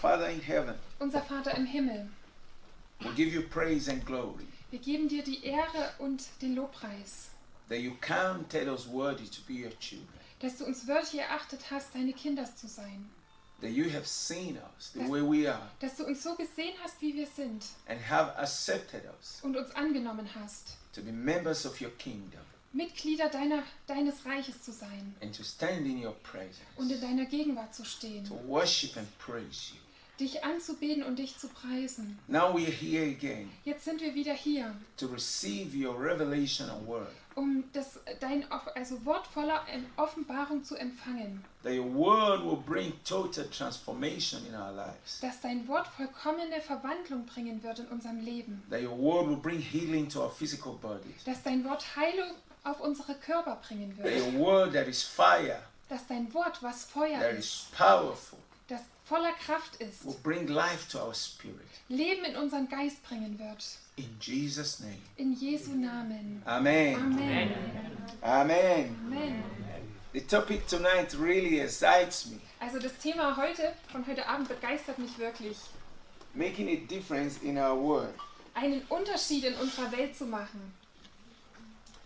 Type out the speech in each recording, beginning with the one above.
Father in heaven, Unser Vater im Himmel, we give you praise and glory. Wir geben dir die Ehre und den Lobpreis, that you counted us worthy to be your children, dass du uns würdig erachtet hast, deine Kinder zu sein, that you have seen us the way we are. dass du uns so gesehen hast, wie wir sind. And have accepted us und uns angenommen hast, to be members of your kingdom. Mitglieder deiner, deines Reiches zu sein. And to stand in your und in presence, deiner Gegenwart zu stehen, to worship and praise you. Dich anzubeten und dich zu preisen. Now we are here again Jetzt sind wir wieder hier, to receive your revelation and word, um das, dein also Wort voller Offenbarung zu empfangen, that your word will bring total transformation in our lives, dass dein Wort vollkommene Verwandlung bringen wird in unserem Leben, that your word will bring healing to our physical bodies, dass dein Wort Heilung auf unsere Körper bringen that wird, your word that is fire, dass dein Wort, was Feuer that ist, is powerful, das voller Kraft ist, will bring life to our spirit. Leben in unseren Geist bringen wird. In Jesus' name. In Jesu Namen. Amen. Amen. Amen. Amen. The topic tonight really excites me. Also das Thema heute, von heute Abend begeistert mich wirklich. Making a difference in our world, Einen Unterschied in unserer Welt zu machen.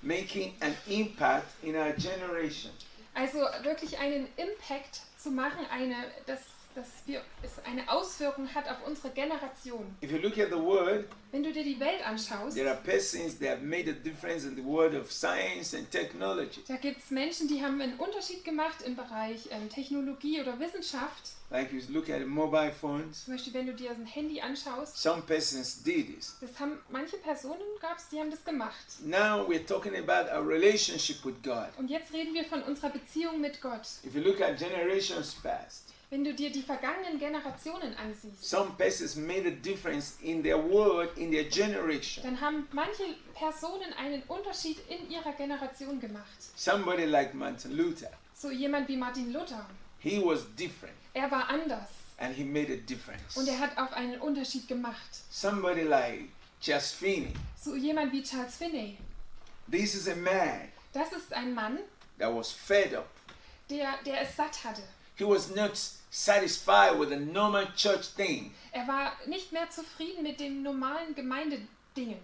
making an impact in our generation. Also wirklich einen Impact zu machen, eine, dass, dass wir, es eine Auswirkung hat auf unsere Generation. If you look at the world, Wenn du dir die Welt anschaust, there are persons that have made a difference in the world of science and technology. da gibt es Menschen, die haben einen Unterschied gemacht im Bereich ähm, Technologie oder Wissenschaft. Like you look at mobile phones, Zum Beispiel, wenn du dir ein Handy anschaust, some persons did this. das haben manche Personen gab es, die haben das gemacht. Now we're talking about our relationship with God. Und jetzt reden wir von unserer Beziehung mit Gott. If you look at generations past, Wenn du dir die vergangenen Generationen ansiehst, some persons made a difference in their world, in their generation. dann haben manche Personen einen Unterschied in ihrer Generation gemacht. Somebody like Martin Luther, So jemand wie Martin Luther. he was different Er war anders and he made a difference. und er hat auch einen Unterschied gemacht. Somebody like Charles Finney, So jemand wie Charles Finney. this is a man Das ist ein Mann, that was fed up. der, der es satt hatte. He was not satisfied with the normal church thing. Er war nicht mehr zufrieden mit den normalen Gemeindedingen.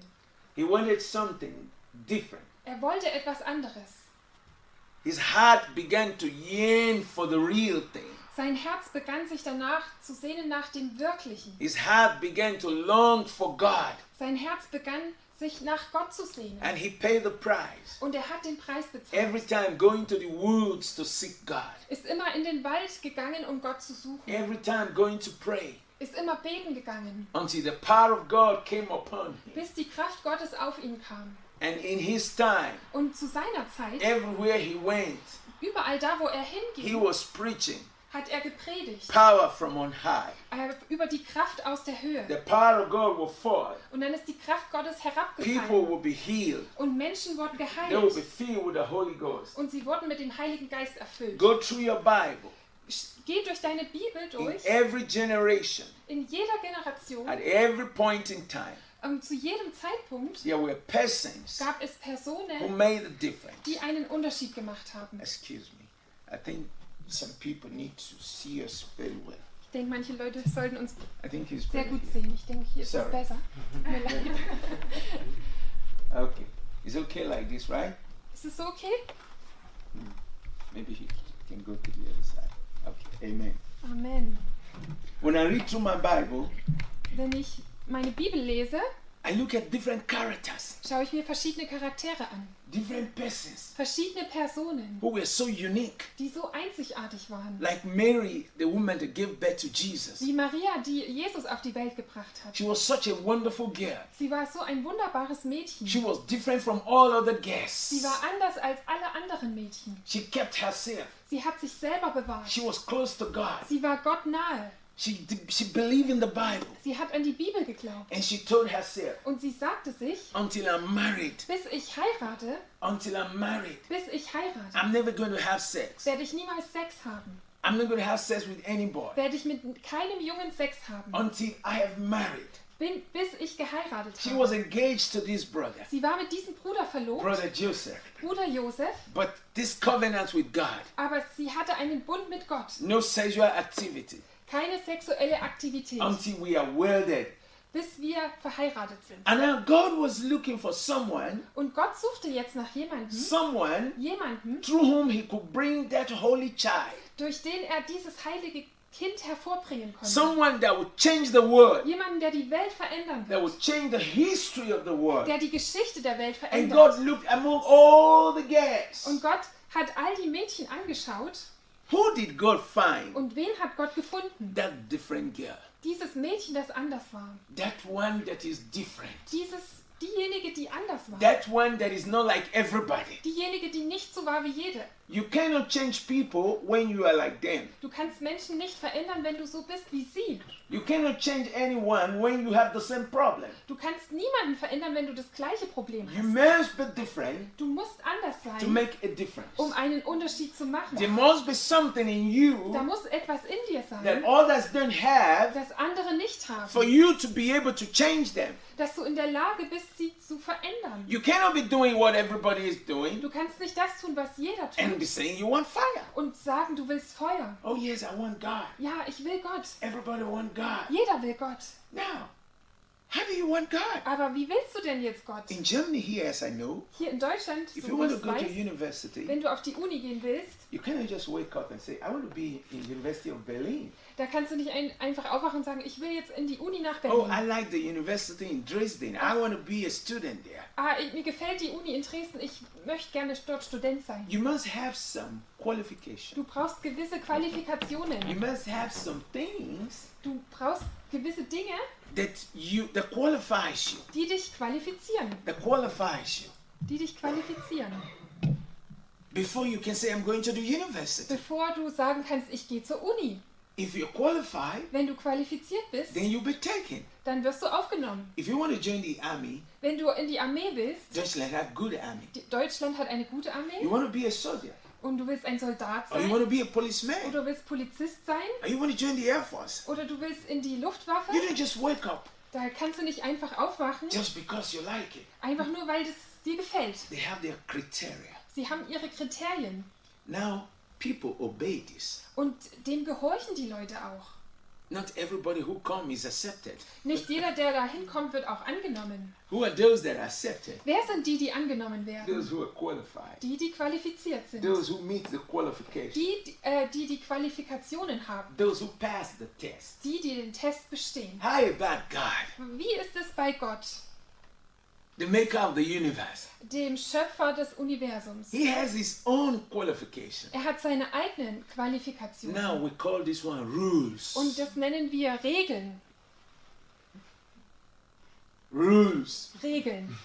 He wanted something different. Er wollte etwas anderes. His heart began to yearn for the real thing. Sein Herz begann sich danach zu sehnen nach dem Wirklichen. His heart began to long for God Sein Herz begann sich nach Gott zu sehnen. and he paid the price. Und er hat den Preis Every bezahlt. time going to the woods to seek God. Ist immer in den Wald gegangen, um Gott zu suchen. Every time going to pray Ist immer beten gegangen, until the power of God came upon him. bis die Kraft Gottes auf ihn kam. And in his time, Und zu seiner Zeit, everywhere he went, überall da, wo er he hinging, was preaching hat er gepredigt. power from on high. Über die Kraft aus der The Höhe. power of God will fall. Und dann ist die Kraft Gottes People herabgefallen. will be healed. Und Menschen wurden They will be geheilt. filled with the Holy Ghost. Und sie wurden mit dem Heiligen Geist erfüllt. Go through your Bible. Geh durch deine Bibel In durch. every generation, In jeder Generation, at every point in time, ähm, zu jedem Zeitpunkt there were persons gab es who Personen, made a difference. die einen Unterschied gemacht haben. Excuse me. I think some people need to see us very well. Ich denke, manche Leute sollten uns I think he's sehr gut sehen. Ich denke, hier ist es Sorry. besser. Mir leid. Okay. It's okay like this, right? Ist es so okay? Maybe he can go to the other side. Okay. Amen. Amen. When I read through my Bible, Wenn ich meine Bibel lese, I look at different characters, schaue ich mir verschiedene Charaktere an. different persons Verschiedene Personen, who were so unique. die so einzigartig waren. Like Mary, the woman that gave birth to Jesus. Wie Maria, die Jesus auf die Welt gebracht hat. She was such a wonderful girl. Sie war so ein wunderbares Mädchen. She was different from all other girls. Sie war anders als alle anderen Mädchen. She kept herself. Sie hat sich selber bewahrt. She was close to God. Sie war Gott nahe. She, she believed in the Bible. Sie hat an die Bibel geglaubt. And she told herself, Und sie sagte sich, until I'm married, bis ich heirate, until I'm married, bis ich heirate, I'm never going to have sex. werde ich niemals Sex haben. I'm not going to have sex with any boy Werde ich mit keinem Jungen Sex haben. until I have married. Bin, bis ich geheiratet She habe. was engaged to this brother, Sie war mit diesem Bruder verlobt, brother Joseph. Bruder Josef, But this covenant with God, aber sie hatte einen Bund mit Gott. no sexual activity, keine sexuelle Aktivität, until we are welded. bis wir verheiratet sind. And now God was looking for someone, Und Gott suchte jetzt nach jemandem, someone jemanden, through whom he could bring that holy child. durch den er dieses heilige Kind hervorbringen konnte. Someone that would change the world, Jemanden, der die Welt verändern that wird, would change the history of the world. der die Geschichte der Welt And verändert. God looked among all the girls. Und Gott hat all die Mädchen angeschaut. Who did God find? Und wen hat Gott gefunden? That different girl. Dieses Mädchen, das anders war. That one that is different. Dieses, diejenige, die anders war. That one that is not like everybody. Diejenige, die nicht so war wie jede. You cannot change people when you are like them. Du kannst Menschen nicht verändern, wenn du so bist wie sie. You cannot change anyone when you have the same problem. Du kannst niemanden verändern, wenn du das gleiche Problem You hast. must be different Du musst anders to sein, make a difference. um einen Unterschied zu machen. There must be something in Da you muss etwas in dir that sein, others don't have das andere nicht for haben. you to be able to change them. Dass du in der Lage bist, sie zu verändern. You cannot be doing what everybody is doing Du kannst nicht das tun, was jeder and be tut saying you want fire. und sagen, du willst Feuer. Oh yes, I want God. Ja, ich will Gott. Everybody want God. Jeder will Gott. Now, how do you want God? Aber wie willst du denn jetzt Gott? In Germany here, as I know, Hier in Deutschland, if so you want to go to weiß, university, wenn du auf die Uni gehen willst, you cannot just wake up and say, I want to be in University of Berlin. Da kannst du nicht ein, einfach aufwachen und sagen, ich will jetzt in die Uni nach Oh, Berlin. I like the university in Dresden. I want to be a student there. ah, ich, mir gefällt die Uni in Dresden, ich möchte gerne dort Student sein. You must have some qualification. Du brauchst gewisse You Qualifikationen. must have some things Du brauchst gewisse Dinge, that you that qualifies you. die dich qualifizieren. That qualifies you Die dich qualifizieren. before you can say I'm going to the university. Bevor du sagen kannst, ich gehe zur Uni. If you're qualified, Wenn du qualifiziert bist, then you'll be taken. dann wirst du aufgenommen. If you want to join the army, Wenn du in die Armee willst, Deutschland have good army. Deutschland hat eine gute You Armee want to be a soldier, und du willst ein Soldat or you sein want to be a policeman, oder du willst Polizist sein or you want to join the air force. oder du willst in die Luftwaffe, You don't just wake up da kannst du nicht einfach aufwachen, just because you like it. einfach nur weil es dir gefällt. They have their criteria. Sie haben ihre Kriterien Now, people obey this. und dem gehorchen die Leute auch. Not everybody who comes is accepted. Nicht jeder, der da hinkommt, wird auch angenommen. Who are those that are accepted? Wer sind die, die angenommen werden? Those who are qualified. Die, die qualifiziert sind. Those who meet the qualification. Die, die, äh, die die Qualifikationen haben. Those who pass the test. Die, die den Test bestehen. How about God, Wie ist es bei Gott, the maker of the universe? dem Schöpfer des Universums? He has his own qualification. Er hat seine eigenen Qualifikationen. Now we call this one rules. Und das nennen wir Regeln. Rules. Regeln.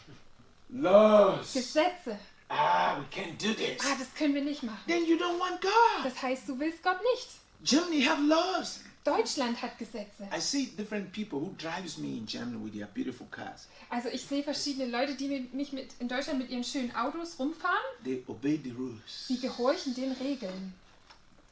Laws. Gesetze. Ah, we can't do this. Ah, das können wir nicht machen. Then you don't want God. Das heißt, du willst Gott nicht. Germany have laws. Deutschland hat Gesetze. I see different people who drives me in Germany with their beautiful cars. Also ich sehe verschiedene Leute, die mit- mich mit, in Deutschland mit ihren schönen Autos rumfahren. They obey the rules Sie gehorchen den Regeln,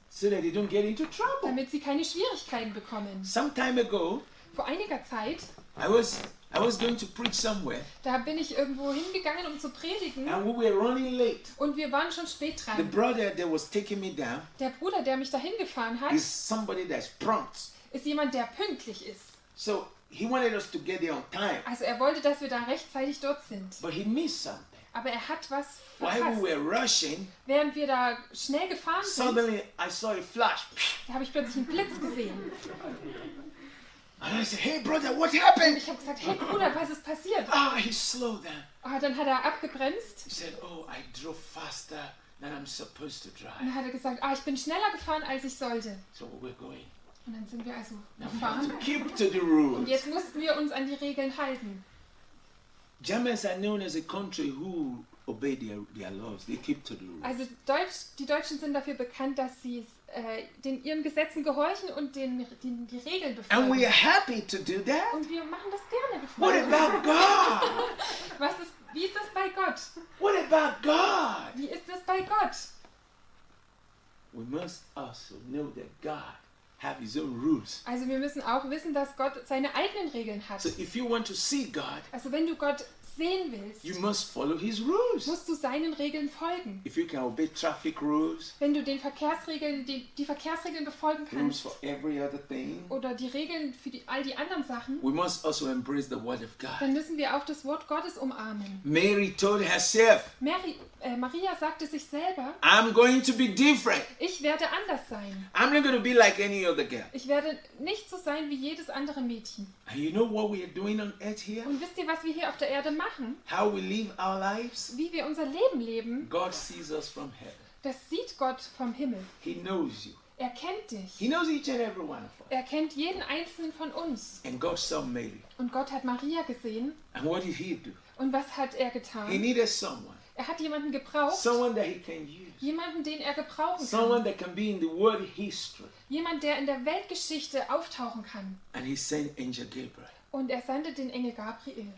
so that they don't get into trouble. damit sie keine Schwierigkeiten bekommen. Some time ago, Vor einiger Zeit, I was I was going to preach somewhere, da bin ich irgendwo hingegangen, um zu predigen. and we were running late. Und wir waren schon spät The dran. brother that was taking me down Der Bruder, der mich dahin gefahren hat, is somebody that's prompt. ist jemand, der pünktlich ist. So he wanted us to get there on time, Also er wollte, dass wir da rechtzeitig dort sind. but he missed something. Aber er hat was While we verpasst. were rushing, Während wir da schnell gefahren sind, suddenly I saw a flash. da habe ich plötzlich einen Blitz gesehen. And I said, Hey, brother, what Und happened? ich habe gesagt, hey Bruder, was ist passiert? Ah, he slowed down. Ah, dann hat er abgebremst He said, Oh, I drove faster than I'm supposed to und drive. dann hat er gesagt, ah, ich bin schneller gefahren, als ich sollte. So we're going. Und dann sind wir also Now to gefahren. keep to the Und rules. jetzt mussten wir uns an die Regeln halten. Germans are known as a country who obey their, their laws. They keep to the rules. Also Deutsch, die Deutschen sind dafür bekannt, dass sie den, ihren Gesetzen gehorchen und den, den, die Regeln And we befolgen. are happy to do that. Und wir machen das gerne. What about God? Was ist, wie ist das bei Gott? What about God? Wie ist das bei Gott? We must also know that God have his own rules. Also wir müssen auch wissen, dass Gott seine eigenen Regeln hat. So if you want to see God, Also wenn du Gott sehen willst, you must follow his rules. musst du seinen Regeln folgen. If you can obey traffic rules, Wenn du den Verkehrsregeln, die, die Verkehrsregeln befolgen rules kannst for every other thing, oder die Regeln für die, all die anderen Sachen, we must also embrace the word of God. dann müssen wir auch das Wort Gottes umarmen. Mary told herself, Mary, äh, Maria sagte sich selber, I'm going to be different. ich werde anders sein. I'm not going to be like any other girl. Ich werde nicht so sein wie jedes andere Mädchen. And you know what we are doing on earth here? Und wisst ihr, was wir hier auf der Erde machen? How we live our lives? Wie wir unser Leben leben, God sees us from heaven. das sieht Gott vom Himmel. He knows you. Er kennt dich. He knows each and every one of us. Er kennt jeden einzelnen von uns. And God saw Mary. Und Gott hat Maria gesehen. And what did he do? Und was hat er He getan? needed someone. Er hat jemanden gebraucht. Someone that he can use. Jemanden, den er gebrauchen Someone kann. that can be in the world history. Jemand, der in der Weltgeschichte auftauchen kann. And he sent Angel Gabriel. Und er sandte den Engel Gabriel.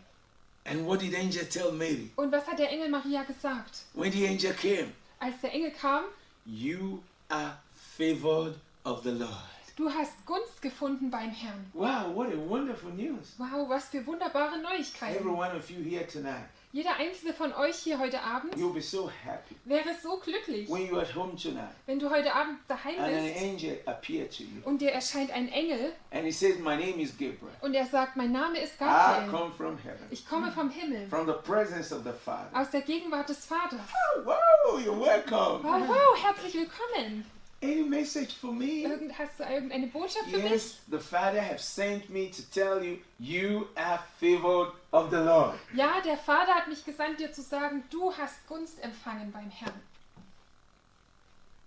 And what did Angel tell Mary? Und was hat der Engel Maria gesagt? When the angel came, Als der Engel kam, you are favored of the Lord. du hast Gunst gefunden beim Herrn. Wow, what a wonderful news. Wow, was für wunderbare Every Neuigkeiten. one of you here tonight, Jeder einzelne von euch hier heute Abend you'll be so happy wäre so glücklich, when you're at home tonight wenn du heute Abend daheim and an bist angel appeared to you und dir erscheint ein Engel and he says, My name is Gabriel. und er sagt, mein Name ist I Gabriel. come from heaven, Ich komme vom Himmel, from the presence of the Father. aus der Gegenwart des Vaters. Oh, wow, you're welcome. Wow, wow, herzlich willkommen. Any message for me? Irgend, hast du irgendeine Botschaft für mich? Yes, the Father has sent me to tell you, you are favored of the Lord. Ja, der Vater hat mich gesandt, dir zu sagen, du hast Gunst empfangen beim Herrn.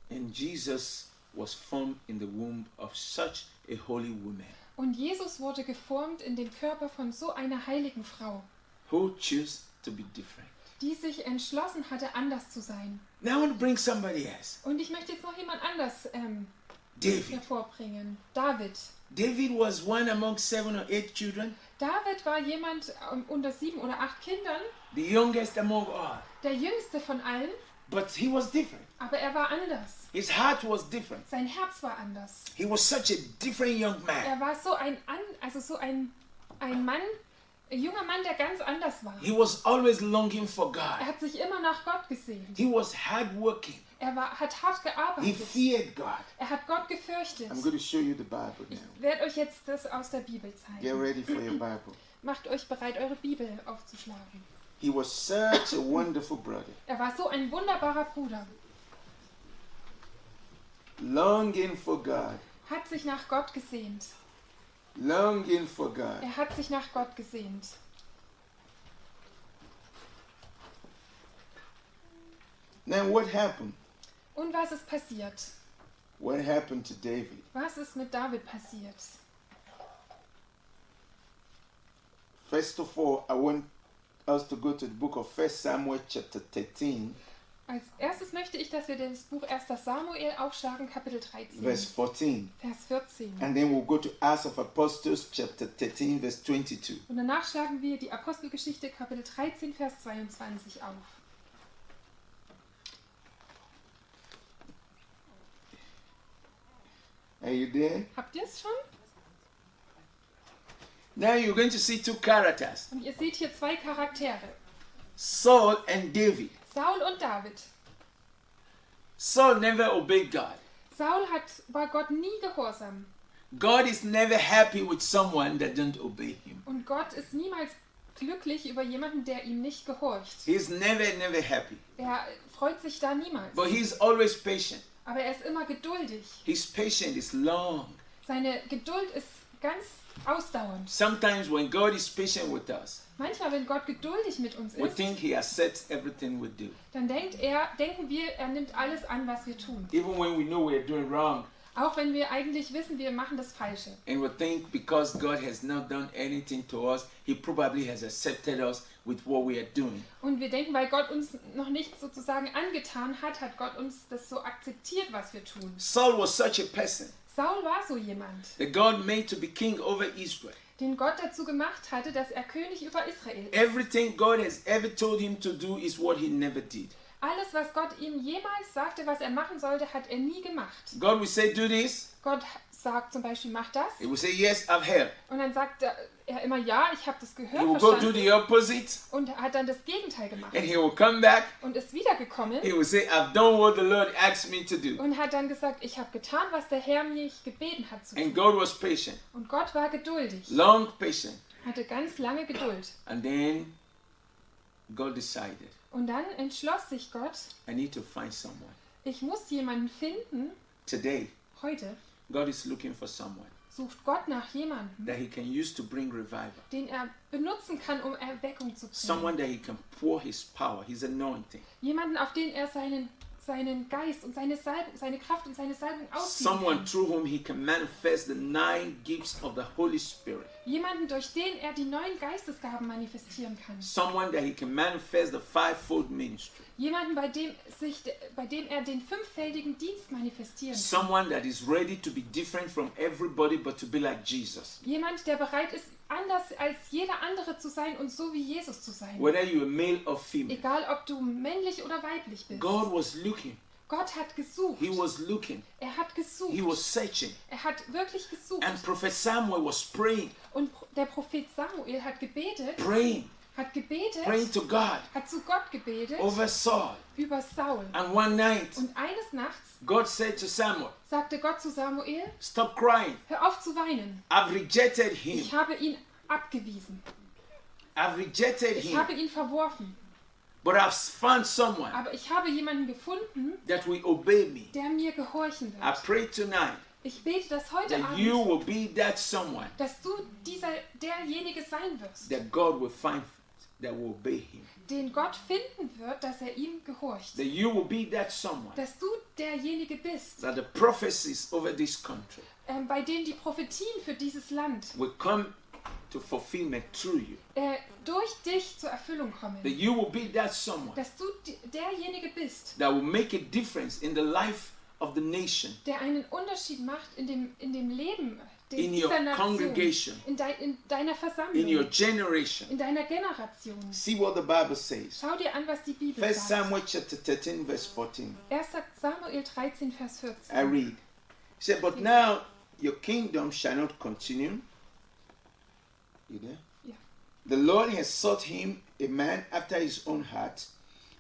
And Jesus was formed in the womb of such a holy woman Und Jesus wurde geformt in dem Körper von so einer heiligen Frau, who chose to be different. die sich entschlossen hatte, anders zu sein. Now I want to bring somebody else. Und ich möchte jetzt noch jemand anders ähm, David. hervorbringen. David. David was one among seven or eight children, David war jemand ähm, unter sieben oder acht Kindern, the youngest among all. der jüngste von allen, But he was different. aber er war anders. His heart was different. Sein Herz war anders. He was such a different young man. Er war so ein, an, also so ein, ein Mann, ein junger Mann, der ganz anders war. He was always longing for Er God. hat sich immer nach Gott gesehnt. He was hardworking. Er war, hat hart He gearbeitet. feared God. Er hat Gott gefürchtet. I'm going to show you the Bible Ich now. werde euch jetzt das aus der Bibel Get zeigen. ready for your Bible. Macht euch bereit, eure Bibel aufzuschlagen. He was such a wonderful brother, Er war so ein wunderbarer Bruder. longing for God, Hat sich nach Gott gesehnt. Longing for God. Er hat sich nach Gott gesehnt. Now, what happened? Und was ist passiert? What happened to David? Was ist mit David passiert? First of all, I want us to go to the book of First Samuel, chapter 13, Als erstes möchte ich, dass wir das Buch 1. Samuel aufschlagen, Kapitel 13, verse 14. Vers 14. And then we'll go to Acts of Apostles, chapter 13, verse 22. Und danach schlagen wir die Apostelgeschichte, Kapitel 13, Vers 22 auf. Are you there? Habt ihr es schon? Now you're going to see two characters Und ihr seht hier zwei Charaktere. Saul and David. Saul und David. Saul never obeyed God. Saul hat, war Gott nie gehorsam. God is never happy with someone that don't obey him. Und Gott ist niemals glücklich über jemanden, der ihm nicht gehorcht. He's never, never happy. Er freut sich da niemals. But he's always patient. Aber er ist immer geduldig. His patience is long. Seine Geduld ist ganz ausdauernd. Sometimes when God is patient with us, Manchmal, wenn Gott geduldig mit uns we ist, think he accepts everything we do. dann denkt er, denken wir, er nimmt alles an, was wir tun. Even when we know we're doing wrong. Auch wenn wir eigentlich wissen, wir machen das Falsche. And we think because God has not done anything to us, he probably has accepted us with what we are doing. Und wir denken, weil Gott uns noch nicht sozusagen angetan hat, hat Gott uns das so akzeptiert, was wir tun. Saul was such a person Saul war so jemand, that God made to be king over Israel. Den Gott dazu gemacht hatte, dass er König über Israel ist. Everything God has ever told him to do is what he never did. Alles, was Gott ihm jemals sagte, was er machen sollte, hat er nie gemacht. God will say, Do this. Gott sagt zum Beispiel, mach das. He will say, Yes, I've heard. Und dann sagt er er immer, ja, ich habe das He gehört, will go do the opposite. Und hat dann das Gegenteil gemacht. And he will come back. Und ist wiedergekommen He will say, I've done what the Lord asked me to do. und hat dann gesagt, ich habe getan, was der Herr mich gebeten hat zu And tun. God was patient, Und Gott war geduldig, long patient. hatte ganz lange Geduld. And then God decided, Und dann entschloss sich Gott, I need to find someone. ich muss jemanden finden. Today, Heute God is looking for someone sucht Gott nach jemandem, that He can use to bring revival. den er benutzen kann, um Erweckung zu bringen. Someone that He can pour His power, His anointing. Jemanden, auf den er seinen, seinen Geist und seine, Salbung, seine Kraft und seine Salbung ausüben Someone through whom He can manifest the nine gifts of the Holy Spirit. Jemanden, durch den er die neuen Geistesgaben manifestieren kann. Someone that He can manifest the fivefold ministry. Jemanden, bei dem, sich, bei dem er den fünffältigen Dienst manifestieren kann. Someone that is ready to be different from everybody but to be like Jesus. Jemand, der bereit ist, anders als jeder andere zu sein und so wie Jesus zu sein. Whether you're male or female. Egal, ob du männlich oder weiblich bist. God was looking. Gott hat gesucht. He was looking. Er hat gesucht. He was searching. Er hat wirklich gesucht. And Prophet Samuel was praying, Und der Prophet Samuel hat gebetet, praying, hat gebetet, praying to God hat zu Gott gebetet over Saul. über Saul. And one night, Und eines Nachts God said to Samuel, sagte Gott zu Samuel, Stop crying. hör auf zu weinen. I've rejected him. Ich habe ihn abgewiesen. I've rejected Ich him. habe ihn verworfen. But I've found someone Aber ich habe jemanden gefunden, that will obey me. der mir gehorchen I wird. pray tonight Ich bete das heute that you Abend, will be that someone dass du dieser derjenige sein wirst, that God will find that will obey him. den Gott finden wird, dass er ihm gehorcht. That you will be that someone Dass du derjenige bist, that the prophecies over this country ähm, bei dem die Prophetien für dieses Land will come to fulfillment through you. äh, durch dich zur Erfüllung kommen. That you will be that someone Dass du derjenige bist, that will make a difference in the life of the nation, der einen Unterschied macht in dem, in dem Leben de- in your Nation, congregation, in, dei, in deiner in your Versammlung, generation. in deiner Generation. See what the Bible says. Schau dir an, was die Bibel First sagt. Samuel chapter 13, verse 14. 1. Samuel 13, Vers I 14. read. He said, But now your kingdom shall not continue. You there? Yeah. The Lord has sought him a man after his own heart,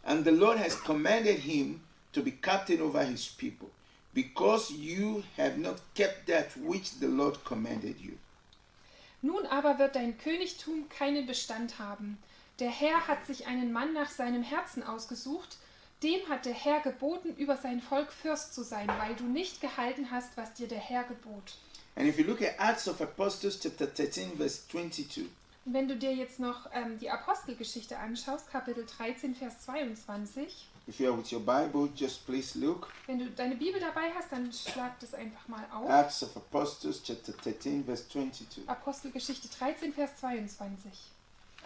and the Lord has commanded him to be captain over his people, because you have not kept that which the Lord commanded you. Nun aber wird dein Königtum keinen Bestand haben. Der Herr hat sich einen Mann nach seinem Herzen ausgesucht, dem hat der Herr geboten, über sein Volk Fürst zu sein, weil du nicht gehalten hast, was dir der Herr gebot. And if you look at Acts of Apostles chapter 13, verse 22, Und wenn du dir jetzt noch ähm, die Apostelgeschichte anschaust, Kapitel 13, Vers 22, if you are with your Bible, just please look. wenn du deine Bibel dabei hast, dann schlag das einfach mal auf. Acts of Apostles chapter 13, verse 22. Apostelgeschichte 13, Vers 22.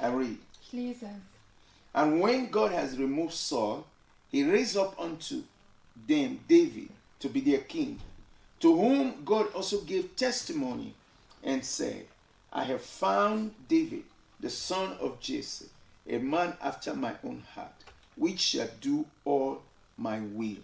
I read. Ich lese. And when God has removed Saul, he raised up unto them David to be their king, to whom God also gave testimony and said, I have found David, the son of Jesse, a man after my own heart, which shall do all my will.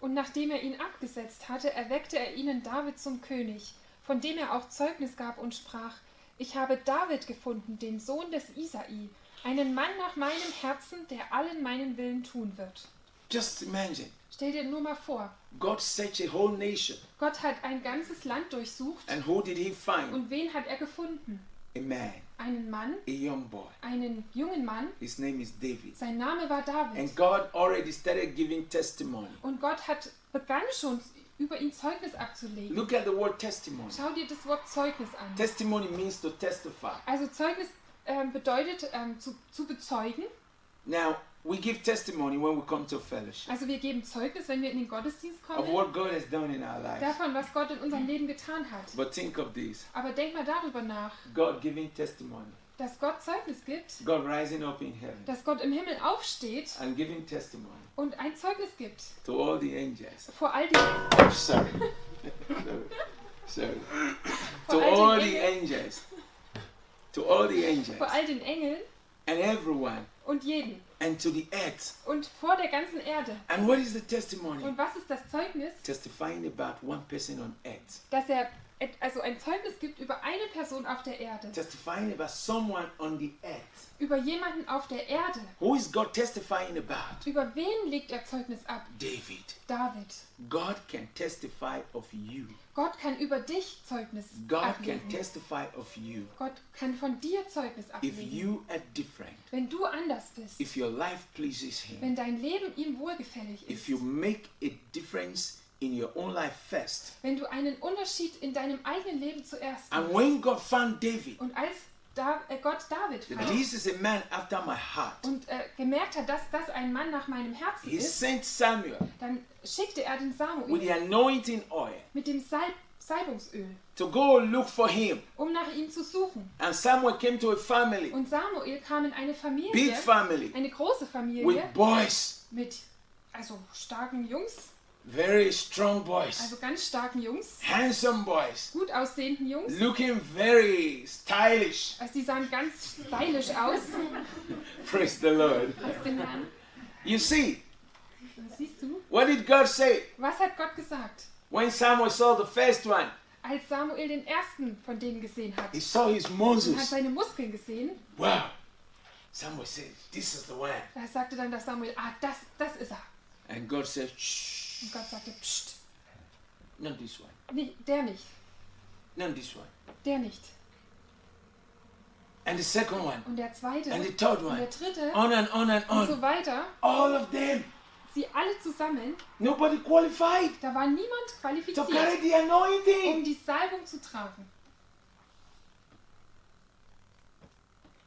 Und nachdem er ihn abgesetzt hatte, erweckte er ihnen David zum König, von dem er auch Zeugnis gab und sprach, ich habe David gefunden, den Sohn des Isai, einen Mann nach meinem Herzen, der allen meinen Willen tun wird. Just imagine, Stell dir nur mal vor, God searched a whole nation, Gott hat ein ganzes Land durchsucht and who did he find? und wen hat er gefunden? A man, Einen Mann, a young boy. einen jungen Mann, His name is David. sein Name war David. And God already started giving testimony. Und Gott hat begann schon über ihn Zeugnis abzulegen. Look at the word testimony. Schau dir das Wort Zeugnis an. Testimony means to testify. Also Zeugnis ähm, bedeutet ähm, zu, zu bezeugen. Now, we give testimony when we come to fellowship Also wir geben Zeugnis, wenn wir in den Gottesdienst of kommen, what God has done in our lives. davon, was Gott in unserem Leben getan hat. But think of this Aber denk mal darüber nach, God giving testimony, dass Gott Zeugnis gibt, God rising up in heaven dass Gott im Himmel aufsteht and giving testimony und ein Zeugnis gibt. to all the angels. Vor all den, Oh, sorry. sorry. Vor To all all the angels. To all the angels vor all den Engeln and everyone und jeden, and to the earth. und vor der ganzen Erde. And what is the testimony? Und was ist das Zeugnis? Testifying about one person on earth. Dass er also ein Zeugnis gibt über eine Person auf der Erde. Testifying about someone on the earth. Über jemanden auf der Erde. Who is God testifying about? Über wen legt er Zeugnis ab? David. David. God can testify of you. Gott kann über dich Zeugnis God can ablegen. testify of you. Gott kann von dir Zeugnis If ablegen. you are different, Wenn du anders bist. if your life pleases Him, Wenn dein Leben ihm wohlgefällig ist. if you make a difference in your own life first. Wenn du einen Unterschied in deinem eigenen Leben zuerst And machst. when God found David, Und als da äh, Gott David fand this is a man after my heart, und äh, gemerkt hat, dass das ein Mann nach meinem Herzen he ist, sent Samuel dann schickte er den with Samuel the anointing oil mit dem Salb Salbungsöl, to go look for him. um nach ihm zu suchen. And Samuel came to a family, Und Samuel kam in eine big Familie, family, eine große with Familie boys, mit also starken Jungs, very strong boys, also ganz starken Jungs, handsome boys, gut aussehenden Jungs. looking very stylish. Also die sahen ganz stylisch aus. Praise the Lord. You see, Siehst du? what did God say Was hat Gott gesagt? when Samuel saw the first one? Als Samuel den ersten von denen gesehen hat, He saw his und hat seine Muskeln gesehen, Wow. Samuel said, This is the one. da sagte dann der Samuel, ah, das, das ist er. And God said, Shh, Und Gott sagte, pst, not this one, nee, der nicht, not this one. der nicht. And the second one, Und der zweite and the third und der one, dritte on and on and und on. so weiter. All of them. Sie alle zusammen, Nobody qualified da war niemand to carry qualifiziert, the um anointing. die Salbung zu tragen.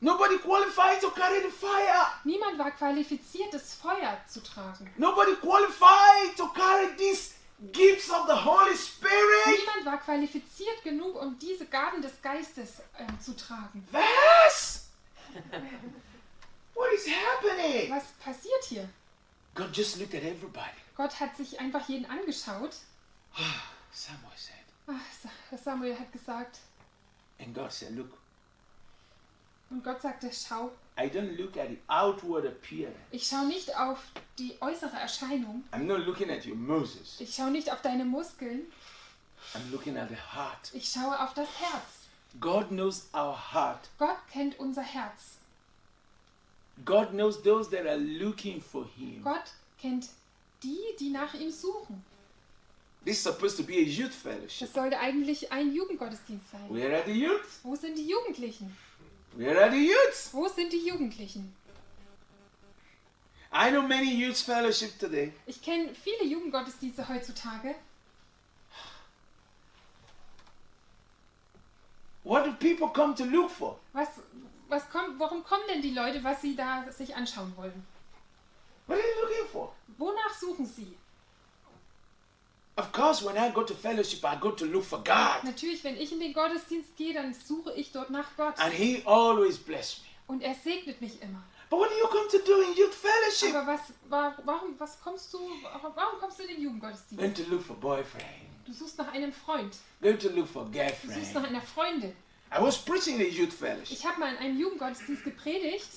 Nobody qualified to carry the fire. Niemand war qualifiziert, das Feuer zu tragen. Nobody qualified to carry these gifts of the Holy Spirit. Niemand war qualifiziert genug, um diese Gaben des Geistes ähm, zu tragen. Was? What is happening? Was passiert hier? God just looked at everybody. Gott hat sich einfach jeden angeschaut. Samuel said, Ach, Sa- Samuel hat gesagt, and God said, Look, und Gott sagte, schau, I don't look at the outward appearance. ich schaue nicht auf die äußere Erscheinung. I'm not looking at your Moses. Ich schaue nicht auf deine Muskeln. I'm looking at the heart. Ich schaue auf das Herz. God knows our heart. Gott kennt unser Herz. God knows those that are looking for Him. Gott kennt die, die nach ihm suchen. This is supposed to be a youth fellowship. Das sollte eigentlich ein Jugendgottesdienst sein. Where are the youth? Wo sind die Jugendlichen? Where are the youths? Wo sind die Jugendlichen? I know many youth fellowship today. Ich kenne viele Jugendgottesdienste heutzutage. What do people come to look for? Was, was kommt, warum kommen denn die Leute, was sie da sich anschauen wollen? What are they looking for? Wonach suchen sie? Of course, when I go to fellowship, I go to look for God. Natürlich, wenn ich in den Gottesdienst gehe, dann suche ich dort nach Gott. And He always bless me. Und er segnet mich immer. But what do you come to do in youth fellowship? Aber was, wa- warum, was kommst du, warum kommst du in den Jugendgottesdienst? Going to look for boyfriend. Du suchst nach einem Freund. Going to look for Du suchst girlfriend. nach einer Freundin. I was preaching in a youth fellowship. Ich habe mal in einem Jugendgottesdienst gepredigt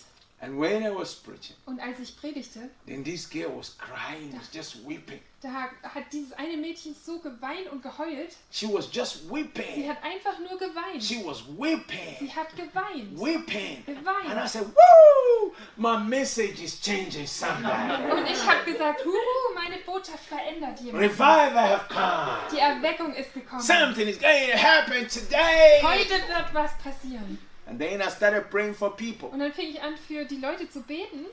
And when I was preaching, und als ich predigte, then this girl was crying, was just weeping. da hat dieses eine Mädchen so geweint und geheult. She was just Sie weeping. hat einfach nur geweint. She was Sie weeping, hat geweint. weeping. Geweint. And I said, Woo! My message is changing somebody. Und ich habe gesagt, Huhu, meine Botschaft verändert jemanden. Revival have come. Die Erweckung ist gekommen. Something is going to happen today. Heute wird was passieren. And then I started praying for people. Und dann fing ich an, für die Leute zu beten.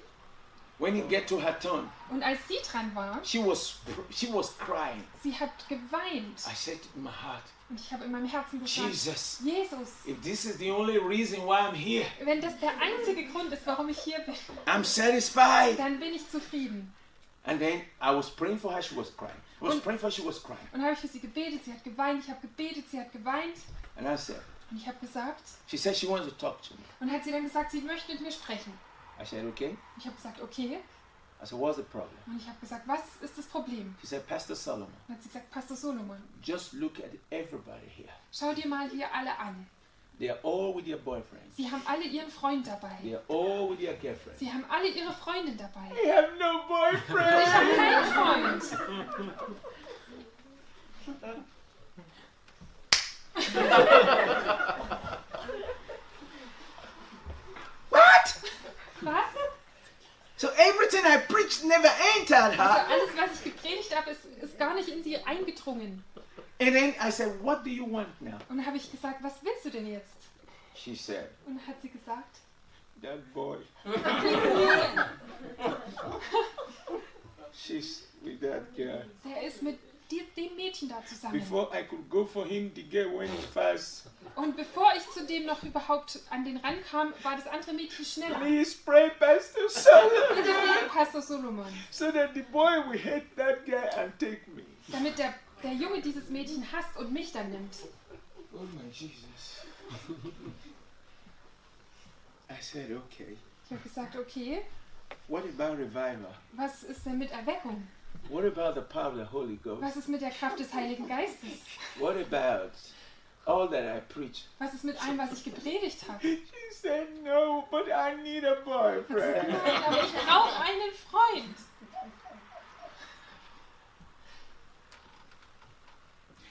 When it get to her turn, Und als sie dran war, she was she was crying. sie hat geweint. I said in my heart, Und ich habe in meinem Herzen gesagt, Jesus, Jesus, if this is the only reason why I'm here, wenn das der einzige Grund ist, warum ich hier bin, I'm satisfied. dann bin ich zufrieden. And then I was praying for her, she was crying. I was Und- praying for her, she was crying. Und habe ich für sie gebetet, sie hat geweint, ich habe gebetet, sie hat geweint. And I said, Und ich habe gesagt, she said she wants to talk to me. und hat sie dann gesagt, sie möchte mit mir sprechen. I said, okay. Ich habe gesagt, okay. I said, what's the problem? Und ich habe gesagt, was ist das Problem? She said, Pastor Solomon, Und hat sie gesagt, Pastor Solomon, just look at everybody here. schau dir mal hier alle an. They are all with their boyfriends. Sie haben alle ihren Freund dabei. They are all with their girlfriends. Sie haben alle ihre Freundin dabei. I have no Ich boyfriend. habe keinen Freund. what? Was? So everything I preached never entered Also her. alles, was ich gepredigt habe, ist, ist gar nicht in sie eingedrungen. And then I said, What do you want now? Und dann habe ich gesagt, was willst du denn jetzt? She said, Und dann hat sie gesagt, That boy. She's with that girl. der ist mit die, dem Mädchen da zusammen. Before I could go for him, the girl went fast. Und bevor ich zu dem noch überhaupt an den rankam, war das andere Mädchen schneller. Please pray, Pastor Solomon, Bitte beten, Pastor Solomon, so that the boy will hate that guy and take me. damit der, der Junge dieses Mädchen hasst und mich dann nimmt. Oh my Jesus. I said, okay. Ich habe gesagt, okay, What about revival? was ist denn mit Erweckung? What about the power of the Holy Ghost? Was ist mit der Kraft des Heiligen Geistes? What about all that I preach? Was ist mit allem, was ich gepredigt habe? She said, No, but I need a boyfriend. Nein, aber ich brauche einen Freund.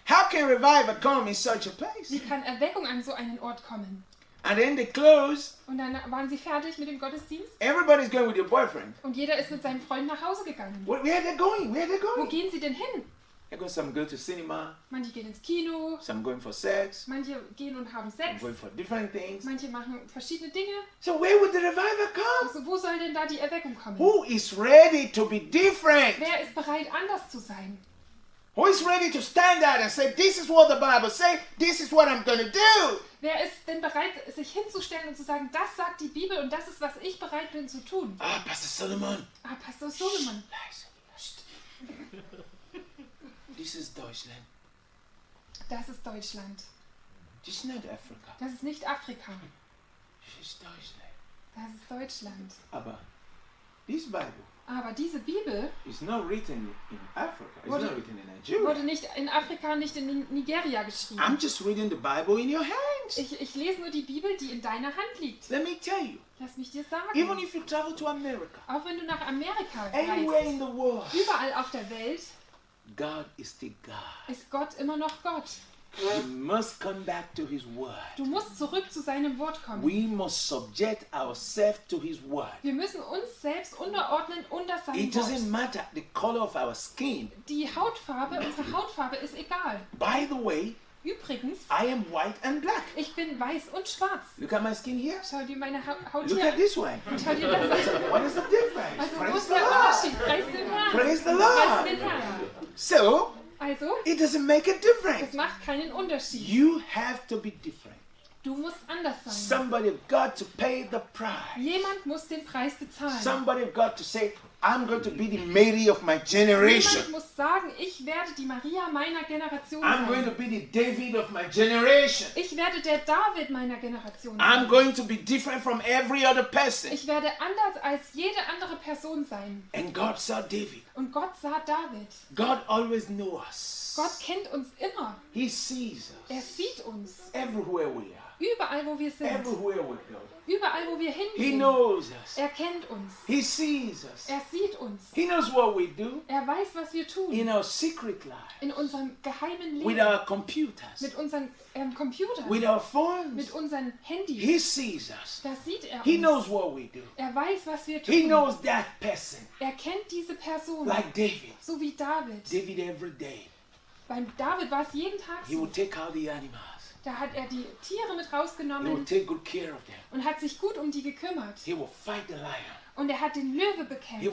How can revival come in such a place? Wie kann Erweckung an so einen Ort kommen? And then they close. Und dann waren sie fertig mit dem Gottesdienst Everybody's going with their boyfriend. und jeder ist mit seinem Freund nach Hause gegangen. Where, where are they going? Where are they Wo going? gehen sie denn hin? Go, some go to cinema, Manche gehen ins Kino, some going for sex, manche gehen und haben some Sex, going for different things. manche machen verschiedene Dinge. So where would the revival come? Also wo soll denn da die Erweckung kommen? Who is ready to be different? Wer ist bereit, anders zu sein? Who is ready to stand out and say, This is what the Bible says, this is what I'm going to do? Wer ist denn bereit, sich hinzustellen und zu sagen, das sagt die Bibel und das ist, was ich bereit bin zu tun? Ah, Pastor Solomon. Ah, Pastor Solomon, Leise. This is Deutschland. das ist Deutschland. This is not Africa. Das ist nicht Afrika. This is Deutschland. Das ist Deutschland. Aber this Bible Aber diese Bibel is not written in Africa. It's What not do- written in Nigeria. wurde nicht in Afrika, nicht in Nigeria geschrieben. I'm just reading the Bible in your hands. Ich, ich lese nur die Bibel, die in deiner Hand liegt. Let me tell you, Lass mich dir even sagen. if you travel to America, Auch wenn du nach Amerika anywhere in reist, the world, überall auf der Welt God is still God. ist Gott immer noch Gott. We must come back to His Word. Du musst zurück zu seinem Wort kommen. We must subject ourselves to His Word. Wir müssen uns selbst unterordnen unter seinem It doesn't Wort. matter the color of our skin. Die Hautfarbe, unsere Hautfarbe ist egal. By the way, Übrigens, I am white and black. ich bin weiß und schwarz. Look at my skin here. Schau dir meine Ha- Haut Look hier at an. this one. Schau dir das an. What is the difference? Also, wo Praise ist the der Lord. Unterschied? Preis den Herrn. Praise the Preis Lord. den Herrn. So, Also, it doesn't make a difference. macht keinen Unterschied. You have to be different. Du musst anders sein. Somebody got to pay the price. Jemand muss den Preis bezahlen. Somebody got to say, I'm going to be the Mary of my generation. Jemand muss sagen, ich werde die Maria meiner Generation I'm going to sein. be the David of my generation. Ich werde der David meiner Generation I'm sein. going to be different from every other person. Ich werde anders als jede andere Person sein. And God saw David. Und Gott sah David. God always knows us. Gott kennt uns immer. He sees Er us sieht uns. everywhere we are, Überall, wo wir sind. everywhere we go. Überall, wo wir He hingehen. knows us. Er kennt uns. He sees us. Er sieht uns. He knows what we do Er weiß, was wir tun. in our secret life, In unserem geheimen with Leben. our computers, Mit unseren ähm, Computern. with our phones. Mit unseren Handys. He sees us. Da sieht er He uns. knows what we do. Er weiß, was wir He tun. knows that person, Er kennt diese Person. like David. So wie David. David every day. Beim David war es jeden Tag He so. will take out the animals. Da hat er die Tiere mit rausgenommen und hat sich gut um die gekümmert. He will fight the lion. Und er hat den Löwe bekämpft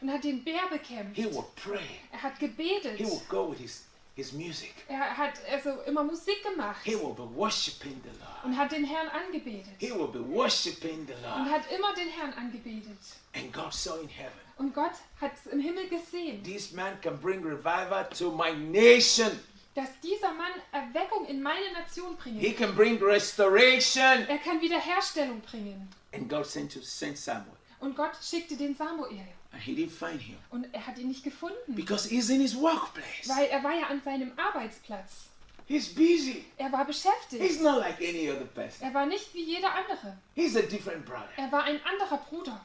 und hat den Bär bekämpft. He will pray. Er hat gebetet. He will go with his, music. Er hat also immer Musik gemacht He will be worshiping the Lord. und hat den Herrn angebetet. He will be worshiping the Und Lord. hat immer den Herrn angebetet. And God saw in heaven, Und Gott hat es im Himmel gesehen, this man can bring revival to my nation. Dass dieser Mann Erweckung in meine Nation He bringen can bring restoration. Er kann Wiederherstellung bringen. And God sent to send Samuel. Und Gott schickte den Samuel. And he didn't find him Und er hat ihn nicht gefunden. because he's in his workplace. Weil er war ja an seinem Arbeitsplatz. He's busy. Er war beschäftigt. He's not like any other person. Er war nicht wie jeder andere. He's a different brother. Er war ein anderer Bruder.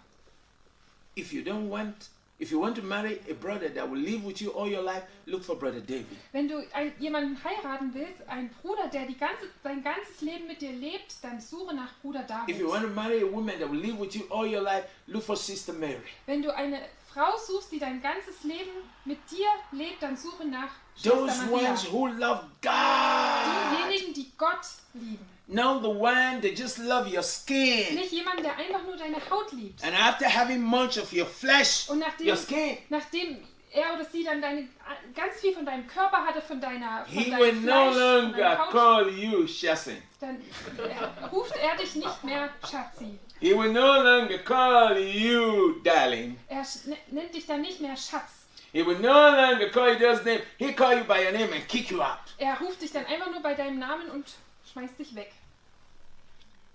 If you don't want, if you want to marry a brother that will live with you all your life, look for brother David. Wenn du ein, jemanden heiraten willst, einen Bruder, der die ganze, dein ganzes Leben mit dir lebt, dann suche nach Bruder If you David. want to marry a woman that will live with you all your life, look for sister Mary. Wenn du eine Frau suchst, die dein ganzes Leben mit dir lebt, dann suche nach Those Schwester Maria. ones who love God. Diejenigen, die Gott lieben. Not the one that just love your skin. Nicht jemand, der einfach nur deine Haut liebt. And after having much of your flesh, Und nachdem, your skin, nachdem er oder sie dann deine, ganz viel von deinem Körper hatte, von deiner von he deinem will no Fleisch, von longer Haut, call you dann äh, ruft er dich nicht mehr Schatzi. He will no longer call you darling. Er ne- nennt dich dann nicht mehr Schatz. He will no longer call you just name. He call you by your name and kick you out. Er ruft dich dann einfach nur bei deinem Namen und schmeißt dich weg.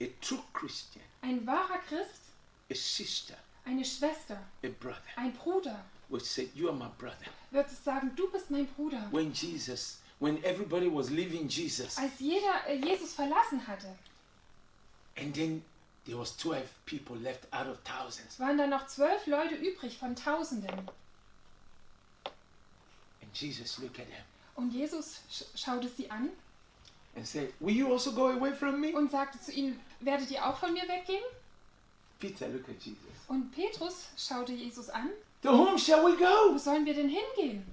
A true Christian, Ein wahrer Christ, a sister, eine Schwester, a brother. Ein Bruder. Will say, You are my brother. wird sagen, du bist mein Bruder. When Jesus, when everybody was leaving Jesus, Als jeder äh, Jesus verlassen hatte, and then there was 12 people left out of thousands, waren dann noch zwölf Leute übrig von Tausenden. and Jesus looked at them. Und Jesus sch schaute sie an and said, Will you also go away from me? und sagte zu ihnen, werdet ihr auch von mir weggehen? Peter looked at Jesus. Und Petrus schaute Jesus an, To whom shall we wo go? sollen wir denn hingehen?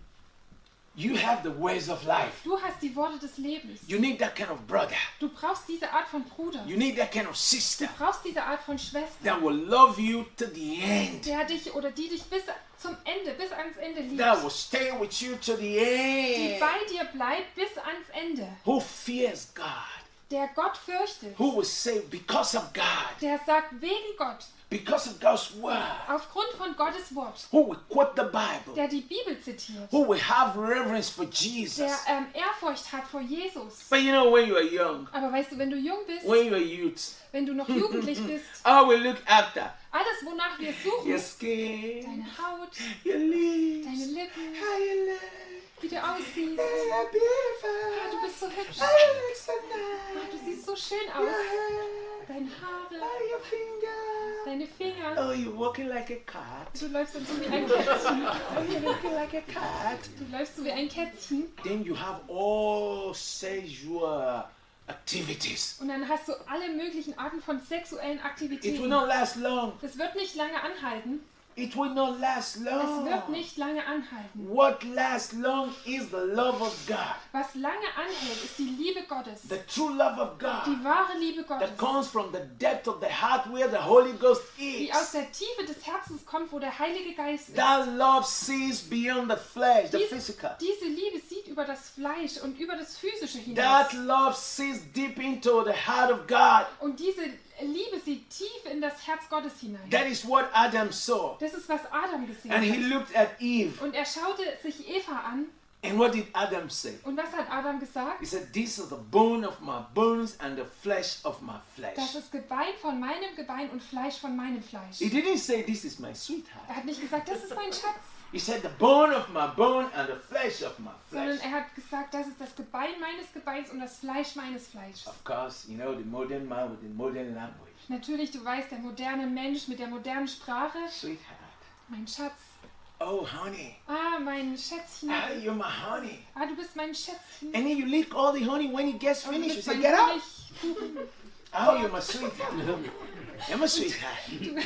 You have the ways of life. Du hast die Worte des Lebens. You need that kind of brother. Du brauchst diese Art von Bruder. You need that kind of sister Du brauchst diese Art von Schwester, that will love you to the end. der dich oder die dich bis zum Ende, bis ans Ende liebt. That will stay with you to the Die end. bei dir bleibt bis ans Ende. Who fears God. Der Gott fürchtet. Who will say, because of God, Der sagt wegen Gott, because of God's word. aufgrund von Gottes Wort, Who will quote the Bible. der die Bibel zitiert, Who will have reverence for der Jesus. ähm, Ehrfurcht hat vor Jesus. But you know, when you are young, Aber weißt du, wenn du jung bist, when you are youth, wenn du noch jugendlich bist, all we look after alles, wonach wir your suchen, skin, deine Haut, your lips, deine Lippen, how you look. Wie du aussiehst. Ah, du bist so hübsch. You look so Ah, du siehst so schön aus. Deine Haare, deine Finger. Oh, you're walking like a cat. Du läufst dann so wie ein Kätzchen. Oh, you're looking like a cat. Du läufst so wie ein Kätzchen. Then you have all sexual activities. Und dann hast du alle möglichen Arten von sexuellen It will Aktivitäten. not last long. Das wird nicht lange anhalten. It will not last Es long. wird nicht lange anhalten. What lasts long is the love of God. Was lange anhält, ist die Liebe Gottes. The true love of God Die wahre Liebe Gottes. that comes from the depth of the heart where the Holy Ghost Die aus is. der Tiefe des Herzens kommt, wo der Heilige Geist ist. That love sees beyond the flesh, the Dies, physical. diese Liebe sieht über das Fleisch und über das Physische That hinaus. love sees deep into the heart of God. Und diese Liebe sieht tief in das Herz Gottes hinein. That is what Adam saw. Das ist, was Adam gesehen And he hat. looked at Eve. Und er schaute sich Eva an. And what did Adam say? Und was hat Adam gesagt? He said, This is the bone of my bones and the flesh of my Das flesh. ist Gebein von meinem Gebein und Fleisch von meinem Fleisch. He didn't say, This is my sweetheart. Er hat nicht gesagt, das ist mein Schatz, He said, The bone of my bone and the flesh of my sondern flesh. er hat gesagt, das ist das Gebein meines Gebeins und das Fleisch meines Fleisches. Of course, you know, the modern man with the modern language. Natürlich, du weißt, der moderne Mensch mit der modernen Sprache, Sweetheart. mein Schatz. Oh, honey. Ah, mein Schätzchen. Ah, you're my honey. Ah, du bist mein Schätzchen. And then you lick all the honey when it gets finished. You bist say, Get out. Oh, you're my sweetheart. You're my sweetheart.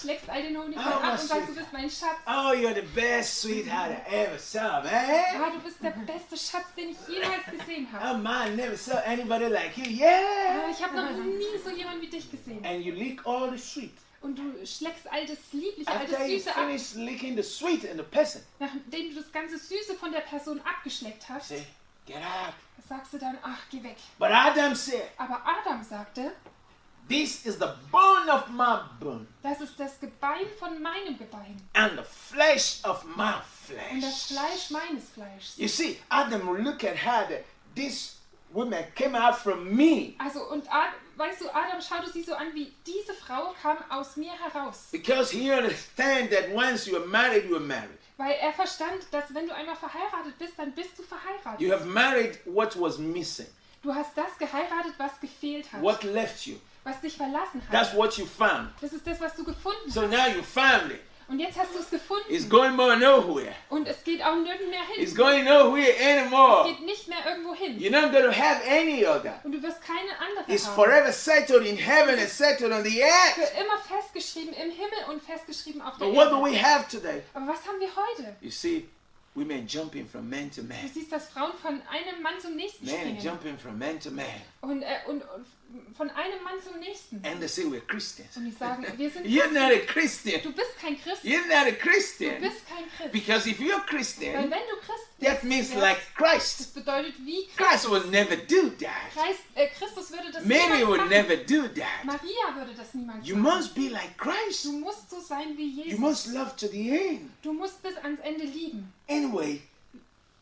Du schlägst all den Honig Ah, ab und sagst, du bist mein Schatz. Oh, you're the best sweetheart I ever saw, man. Ah, du bist der beste Schatz, den ich jemals gesehen habe. Oh, man, never saw anybody like you. Ah, Yeah. ich habe noch nie so jemanden wie dich gesehen. And you lick all the sweet. Und du schlägst all das Liebliche, all das Süße ab. licking the sweet in the person, Nachdem du das ganze Süße von der Person abgeschleckt hast, say, Get out. sagst du dann, ach, geh weg. But Adam said, Aber Adam sagte, This is the bone of my bone das ist das Gebein von meinem Gebein and the flesh of my und das flesh. Fleisch meines Fleischs. You see, Adam look at her that this woman came out from me. Also, und Ad, weißt du, Adam schaute sie so an, wie diese Frau kam aus mir heraus. Because he understands that once you are married, you are married. Weil er verstand, dass wenn du einmal verheiratet bist, dann bist du verheiratet. You have married what was missing, Du hast das geheiratet, was gefehlt hat, what left you. Was dich verlassen hat. That's what you found. Das ist das, was du gefunden So hast. now your family Und jetzt hast du es gefunden. going more nowhere. Und es geht auch nirgends mehr hin. It's going nowhere Es anymore. geht nicht mehr irgendwo hin. You're not going to have any other. Und du wirst keine andere It's haben. forever settled in heaven and settled on the Für earth. immer festgeschrieben im Himmel und festgeschrieben auf der But what do Erde. we have today? Aber was haben wir heute? You see, women jumping from man to Du man, siehst, dass Frauen von einem Mann zum nächsten men springen. jumping from man to man, Und, äh, und, und von einem Mann zum nächsten. and they say we're Christians. Und die sagen, wir sind You're Christen. not a Christian. Du bist kein Christ. You're not a Du Christian. bist kein Christ. Because if you're Weil Christian, wenn du Christ that bist, means wärst- like das Christ. bedeutet wie Christ Christus. will never do that. Christ, äh, Christus würde das Mary niemals would machen. never do that. Maria würde das niemals You machen. must be like Christ. Du musst so sein wie You Jesus. must love to the end. Du musst bis ans Ende lieben. Anyway,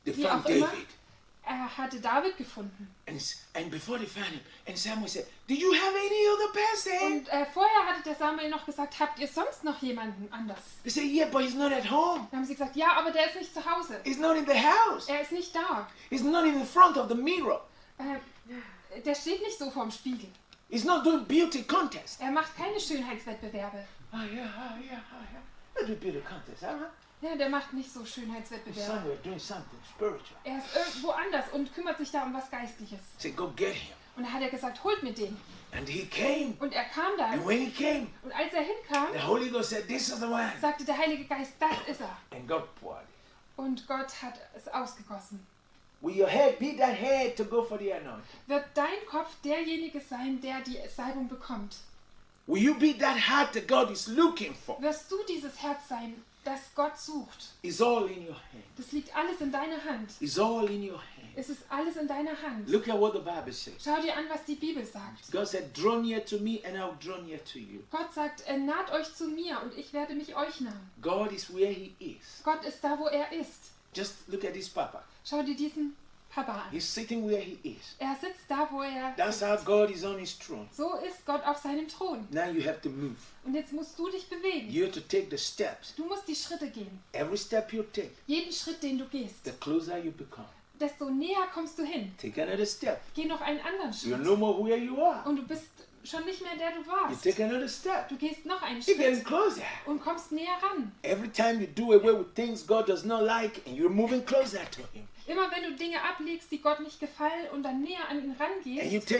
they Wie found auch immer. Er hatte David gefunden. And, and before they found him, and Samuel said, Do you have any other person? Und äh, vorher hatte der Samuel noch gesagt, habt ihr sonst noch jemanden anders? They said, Yeah, but he's not at home. Dann haben sie gesagt, ja, aber der ist nicht zu Hause. He's not in the house. Er ist nicht da. He's not in the front of the mirror. Äh, der steht nicht so vorm Spiegel. He's not doing beauty contest. Er macht keine Schönheitswettbewerbe. Oh, yeah, oh, yeah. Let's do beauty contest, huh? Ja, der macht nicht so Schönheitswettbewerbe. Er ist irgendwo anders und kümmert sich da um was Geistliches. Say, Go get him. Und da hat er gesagt, holt mir den. And he came. Und er kam And dann. when he came, Und als er hinkam, the Holy Ghost said, This is the one. sagte der Heilige Geist, das ist er. And God poured. Und Gott hat es ausgegossen. Will your head be that head to go for the anointing? Wird dein Kopf derjenige sein, der die Salbung bekommt? Will you be that heart that God is looking for? Wirst du dieses Herz sein, das Gott sucht? It's all in your hand. Das liegt alles in deiner Hand. It's all in your hand. Es ist alles in deiner Hand. Look at what the Bible says. Schau dir an, was die Bibel sagt. God said, Draw near to me, and I'll draw near to you. Gott sagt, naht euch zu mir und ich werde mich euch nahen. God is where He is. Gott ist da, wo er ist. Just look at this Papa. Schau dir diesen Papa an. He's sitting where He is. Er sitzt da, wo er That's how God is on His throne. So ist Gott auf seinem Thron. Now you have to move. Und jetzt musst du dich bewegen. You have to take the steps. Du musst die Schritte gehen. Every step you take, Jeden Schritt, den du gehst, the closer you become. desto näher kommst du hin. Take another step. Geh noch einen anderen You're Schritt. no more where you are. Und du bist schon nicht mehr der du You warst. take another step. Du gehst noch einen You're getting Schritt closer. und kommst näher ran. Every time you do away with things God does not like, and you're moving closer to Him, Immer wenn du Dinge ablegst, die Gott nicht gefallen und dann näher an ihn rangehst,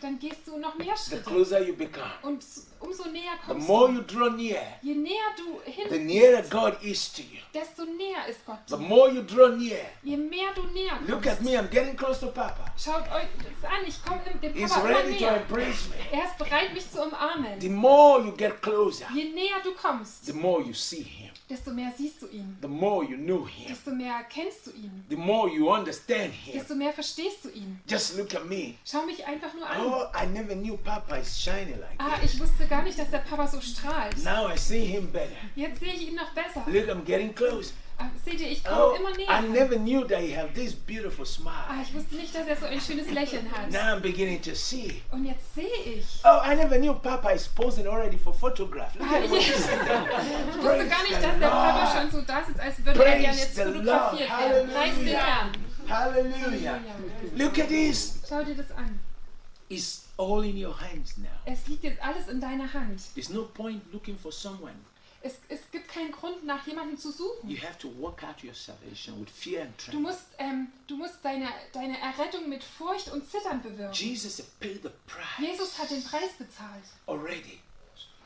dann gehst du noch mehr the Schritte. Und umso näher The kommst more du. you draw near, Je näher du the hin, you. desto näher ist Gott dir. more you draw near, Je mehr du näher look at kommst. me, I'm getting close to Papa. Schaut euch das an, ich komme dem He's Papa immer ready to näher. embrace me. Er ist bereit, mich zu The umarmen. more you get closer, Je näher du kommst, the more you see Him, desto mehr siehst du ihn. the more you know Him, Desto mehr kennst du ihn. the more you understand Him. Desto mehr verstehst du ihn. Just look at me. Schau mich einfach nur an. Oh, I never knew Papa is shining like Ah, this. ich wusste gar nicht, dass der Papa so strahlt. Now I see him better. Jetzt sehe ich ihn noch besser. Look, I'm getting close. Seht ihr, ich komme Oh, immer I näher. never knew that he had this beautiful smile. Ah, ich wusste nicht, dass er so ein schönes Lächeln hat. Now I'm beginning to see. Und jetzt sehe ich. Oh, I never knew Papa is posing already for photograph. Look Ah, at ich, what ich he's done. wusste gar nicht, dass der Papa schon so da sitzt, als würde er Praise gerne jetzt fotografiert werden. Preis den Herrn. Hallelujah. Look at this. Schau dir das an. It's all in your hands now. Es liegt jetzt alles in deiner Hand. There's no point looking for someone. Es, es gibt keinen Grund, nach jemandem zu suchen. You have to work out your salvation with fear and Du musst, ähm, du musst deine, deine Errettung mit Furcht und Zittern bewirken. Jesus has paid the price Jesus hat den Preis bezahlt. already.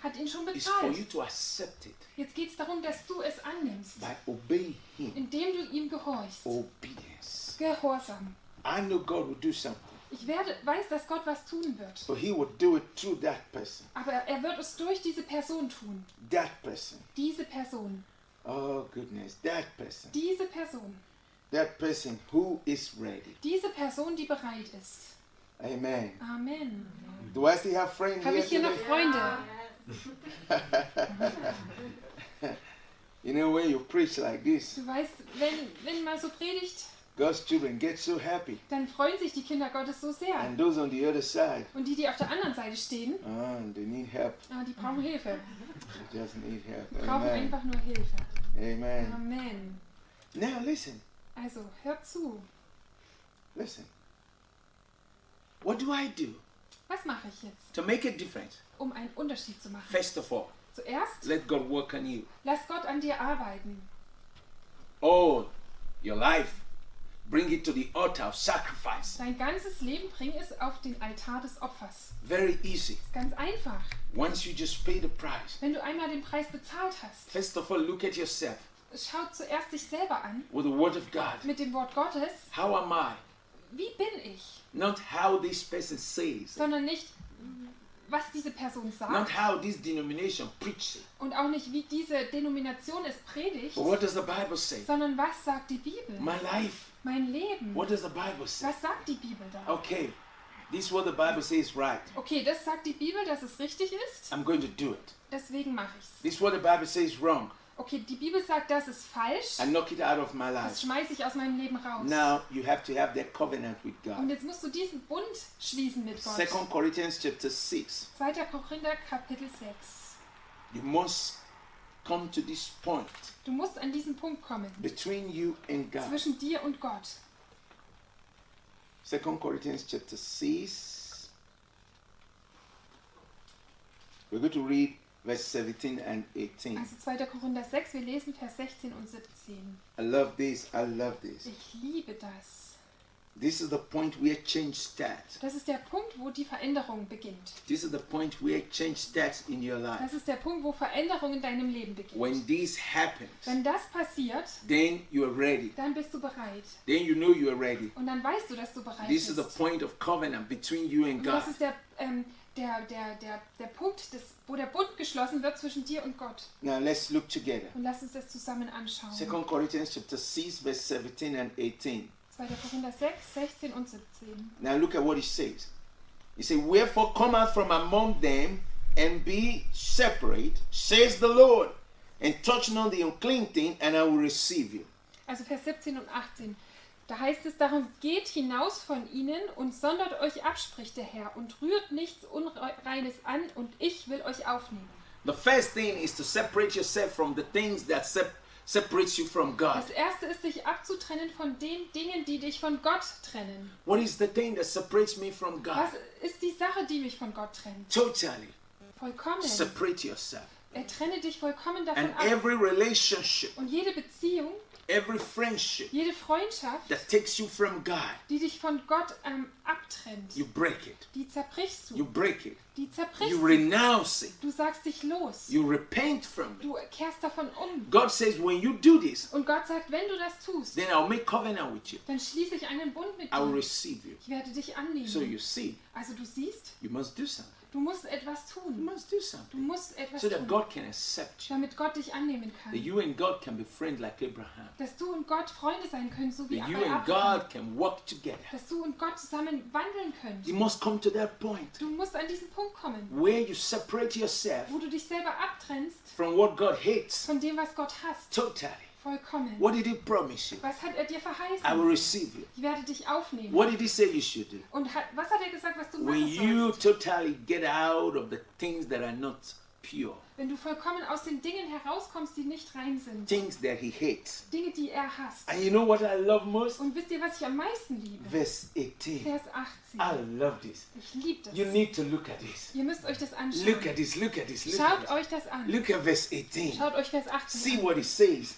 Hat ihn schon bezahlt. to accept it Jetzt geht es darum, dass du es annimmst, by obeying Him. indem du ihm gehorchst. Obedience. Gehorsam. I know God will do something, Ich werde, weiß, dass Gott was tun wird. but He will do it through that person. Aber er wird es durch diese Person tun. That person. Diese Person. Oh, goodness. That person. Diese Person. That person who is ready. Diese Person, die bereit ist. Amen. Amen. Do I still have friends Habe ich hier noch? Freunde? You know, when you preach like this, Du weißt, wenn, wenn mal so predigt, God's children get so happy. dann freuen sich die Kinder Gottes so sehr. And those on the other side, Und die, die auf der anderen Seite stehen, ah, they need help. ah, die brauchen Hilfe. They just need help. Die brauchen Amen. einfach nur Hilfe. Amen. Amen. Now listen, Also, hört zu. listen. What do I do Was mache ich jetzt, to make a difference? um einen Unterschied zu machen? First of all, Zuerst, let God work on you. lass Gott an dir arbeiten. Oh, your life. Bring it to the altar of sacrifice. Dein ganzes Leben bring es auf den Altar des Opfers. Very easy. Ist ganz einfach. Once you just pay the price. Wenn du einmal den Preis bezahlt hast, First of all, look at yourself schau zuerst dich selber an with the Word of God. mit dem Wort Gottes. How am I? Wie bin ich? Not how this person says, Sondern nicht, was diese Person not sagt how this denomination preaches. und auch nicht, wie diese Denomination es predigt, But what does the Bible say? sondern was sagt die Bibel? My life. Mein Leben. What does the Bible say? Was sagt die Bibel da? Okay, this is what the Bible says right. Okay, das sagt die Bibel, dass es richtig ist. I'm going to do it. Deswegen mache ich's. This is what the Bible says wrong. Okay, die Bibel sagt, das ist falsch. I knock it out of my Das life. schmeiße ich aus meinem Leben raus. Now you have to have that covenant with Und God. jetzt musst du diesen Bund schließen mit Gott. Second Corinthians chapter 6. 2. Korinther Kapitel 6. You must come to this point Du musst an diesen Punkt kommen. between you and God. Zwischen dir und Gott. Second Corinthians chapter 6. We're going to read verse 17 and 18. Also 2. Korinther 6, wir lesen Vers 16 und 17. I love this. I love this. Ich liebe das. This is the point where change starts. Das ist der Punkt, wo die Veränderung beginnt. This is the point where change starts in your life. Das ist der Punkt, wo Veränderung in deinem Leben beginnt. When this happens, Wenn das passiert, then you are ready. dann bist du bereit. Then you know you are ready. Und dann weißt du, dass du bereit This is bist. the point of covenant between you and Und God. das ist der, ähm, der, der, der, der Punkt, des, wo der Bund geschlossen wird zwischen dir und Gott. Now let's look together. Und lass uns das zusammen anschauen. Second Corinthians chapter 6, verse 17 and 18. 2. Korinther 6, 16 und 17. Now look at what it says. It says, Wherefore come out from among them and be separate, says the Lord, and touch not the unclean thing, and I will receive you. Also Vers 17 und 18. Da heißt es darum, geht hinaus von ihnen und sondert euch ab, spricht der Herr, und rührt nichts Unreines an, und ich will euch aufnehmen. The first thing is to separate yourself from the things that sep- separates you from God. Das erste ist, dich abzutrennen von den Dingen, die dich von Gott trennen. What is the thing that separates me from God? Was ist die Sache, die mich von Gott trennt? Totally Vollkommen. separate yourself. Er trenne dich vollkommen davon And ab. every relationship, Und jede Beziehung, every friendship jede Freundschaft, that takes you from God, die dich von Gott ähm, abtrennt, you break it. die zerbrichst You du. break it. Die zerbrichst You du. renounce it. Du sagst dich los. You repent from it. Du kehrst davon um. God says, when you do this, Und Gott sagt, wenn du das tust, then I'll make covenant with you. dann schließe ich einen Bund mit I will dir. receive you. Ich werde dich So annehmen. you see, Also du siehst, you must do something. Du musst etwas You must do Du something. musst etwas So that tun, God can accept you. damit Gott dich annehmen kann. That you and God can be friends like Abraham. Dass du und Gott Freunde sein können, so wie That you bei and God can walk together. Dass du und Gott zusammen wandeln könnt. You must come to that point Du musst an diesen Punkt kommen, where you separate yourself wo du dich selber abtrennst from what God hates von dem, was Gott hasst. totally. Vollkommen. What did He promise you? Was hat er dir I will verheißen? receive you. Ich werde dich aufnehmen. What did He say you should do? Und hat, was hat er gesagt, was du When machen you sollst? totally get out of the things that are not pure, Wenn du vollkommen aus den Dingen herauskommst, die nicht rein sind. things that He hates. Dinge, die er hasst. And you know what I love most? Und wisst ihr, was ich am meisten liebe? Verse 18. Vers I 18. love this. Ich liebe das. You need to look at this. Ihr müsst euch das Look anschauen. at this, look at this, look Schaut at euch das an. this. Look at verse 18. Schaut euch Vers See 18 an. what it says.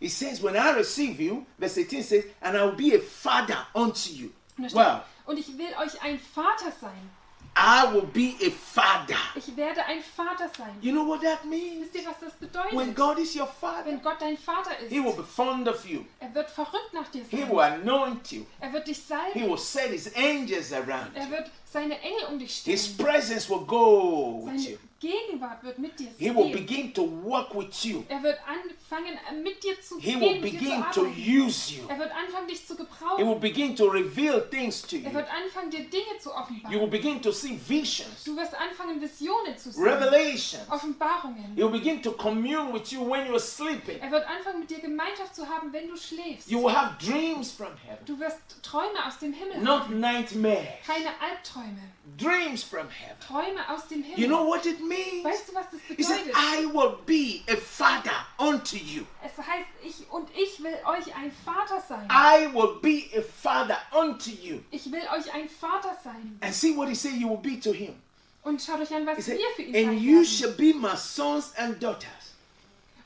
It says, When I receive you, verse 18 says, and I will be a father unto you. Und, steht, Wow. und ich will euch ein Vater sein. I will be a father. Ich werde ein Vater sein. You know what that means? Wisst ihr, was das When? God is your father, Wenn Gott dein Vater ist, He will be fond of you. er wird verrückt nach dir sein. He will anoint you. Er wird dich salben. He will set His angels around Er wird seine Engel um dich stehen. His presence will go with Seine you. Gegenwart wird mit dir He will gehen. begin to work with you. Er wird anfangen, mit dir zu He will gehen, mit dir zu to arbeiten. use you. Er wird anfangen, dich zu He will gebrauchen. begin to reveal things to Er you. wird anfangen, dir Dinge zu You will offenbaren. begin to see visions, Du wirst anfangen, Visionen zu sehen. revelations. Offenbarungen. He'll begin to commune with you when you're sleeping. Er wird anfangen, mit dir Gemeinschaft zu haben, wenn du schläfst. You will have dreams from heaven, Du wirst Träume aus dem Himmel not haben. nightmares. Keine Albträume. Dreams from heaven. Träume aus dem Himmel. You know what it means? weißt du, was das He said, bedeutet? I will be a father unto you. Es heißt, ich und ich will euch ein Vater sein. I will be a father unto you. Ich will euch ein Vater sein. And see what he said you will be to him. Und schaut euch an, was said, wir für ihn and you werden. shall be my sons and daughters.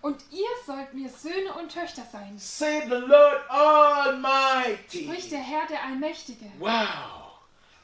Und ihr sollt mir Söhne und Töchter sein. Say the Lord Almighty. Spricht der Herr, der Allmächtige. Wow.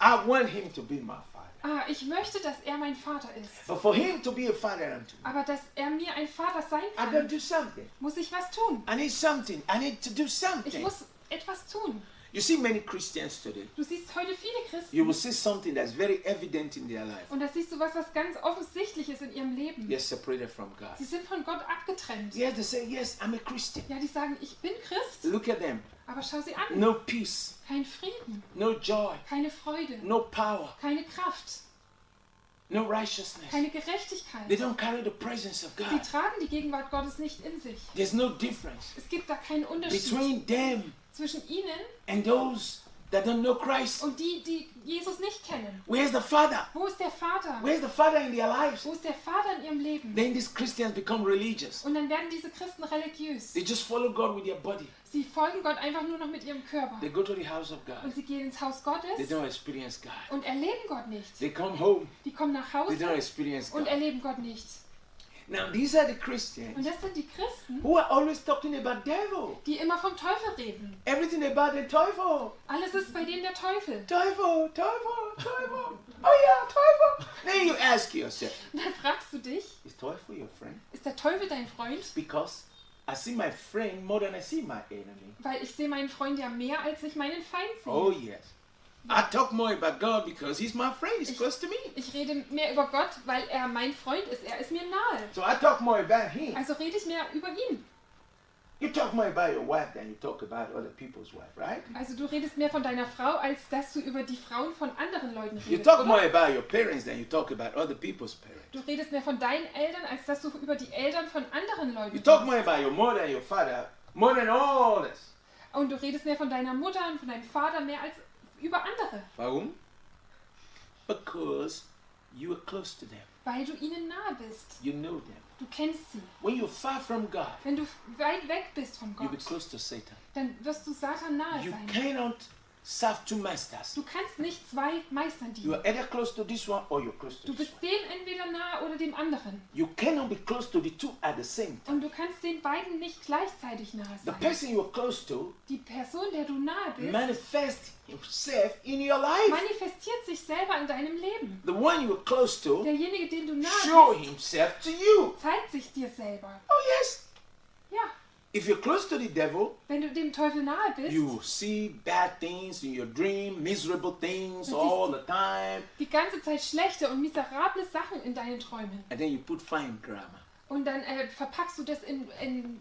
I want him to be my father. Ah, ich möchte, dass er mein Vater ist. But for him to be a father unto me, Aber dass er mir ein Vater sein I gotta kann, do something. muss ich was tun. I need something. I need to do Ich something. muss etwas tun. You see many Christians today. Du siehst heute viele You will Christen see something that's very evident in their life. und da siehst du was, was ganz offensichtlich ist in ihrem Leben. They're separated from God. Sie sind von Gott abgetrennt. Yes, they say, Yes, I'm a Christian. Ja, die sagen, ich bin Christ, Look at them. aber schau sie an. No peace, Kein Frieden, no joy, keine Freude, no power, keine Kraft, no righteousness. keine Gerechtigkeit. They don't carry the presence of Sie God. tragen die Gegenwart Gottes nicht in sich. There's no difference Es gibt da keinen Unterschied between them zwischen ihnen and those that don't know Christ. und die, die Jesus nicht kennen. Where's the Father? Wo ist der Vater? Where's the Father in their lives? Wo ist der Vater in ihrem Leben? Then these Christians become religious. Und dann werden diese Christen religiös. They just follow God with their body. Sie folgen Gott einfach nur noch mit ihrem Körper. They go to the house of Und God. sie gehen ins Haus They Gottes don't experience God. und erleben Gott nicht. They come home. Die kommen nach They don't Hause experience und God. erleben Gott nicht. Now these are the Und Christians das sind die Christen, who are always talking about devil. die immer vom Teufel reden. Everything about the devil. Alles ist bei denen der Teufel. Devil, devil, devil. Oh yeah, devil. Then you ask yourself, Und dann fragst du dich, is devil your friend? ist der Teufel dein Freund? Because I see my friend more than I see my enemy. Weil ich sehe meinen Freund ja mehr, als ich meinen Feind sehe. Oh yes. I talk more about God because he's my friend. He's close to me. Ich rede mehr über Gott, weil er mein Freund ist. Er ist mir nahe. So I talk more about him. Also rede ich mehr über ihn. You talk more about your wife than you talk about other people's wife, right? Also du redest mehr von deiner Frau, als dass du über die Frauen von anderen Leuten You redest. talk oder? more about your parents than you talk about other people's parents. Du redest mehr von deinen Eltern, als dass du über die Eltern von anderen Leuten You talk more about your mother and your father more than all this. Und du redest mehr von deiner Mutter und von deinem Vater mehr als über andere, Warum? Because you are close to them. weil du ihnen nahe bist. You know them. Du kennst sie. When you're far from God, Wenn du weit weg bist von you'll be close to Satan. dann wirst du Satan nahe You sein. cannot serve two masters. Du kannst nicht zwei Meistern You dienen. are either close to this one or you're close to Du this bist one. dem entweder nahe oder dem anderen. You cannot be close to the two at the same time. Und du kannst den beiden nicht gleichzeitig nahe The sein. person you are close to Die Person, der du nahe bist, manifests himself in your life. manifestiert sich selber in deinem Leben. The one you are close to Derjenige, dem du show nahe bist, himself to you. zeigt sich dir selber. Oh yes. If you're close to the devil, wenn du dem Teufel nahe bist, you see bad things in your dream, miserable things all the time, die ganze Zeit schlechte und miserable Sachen in deinen Träumen. and then you put fine grammar. Und dann äh, verpackst du das in, in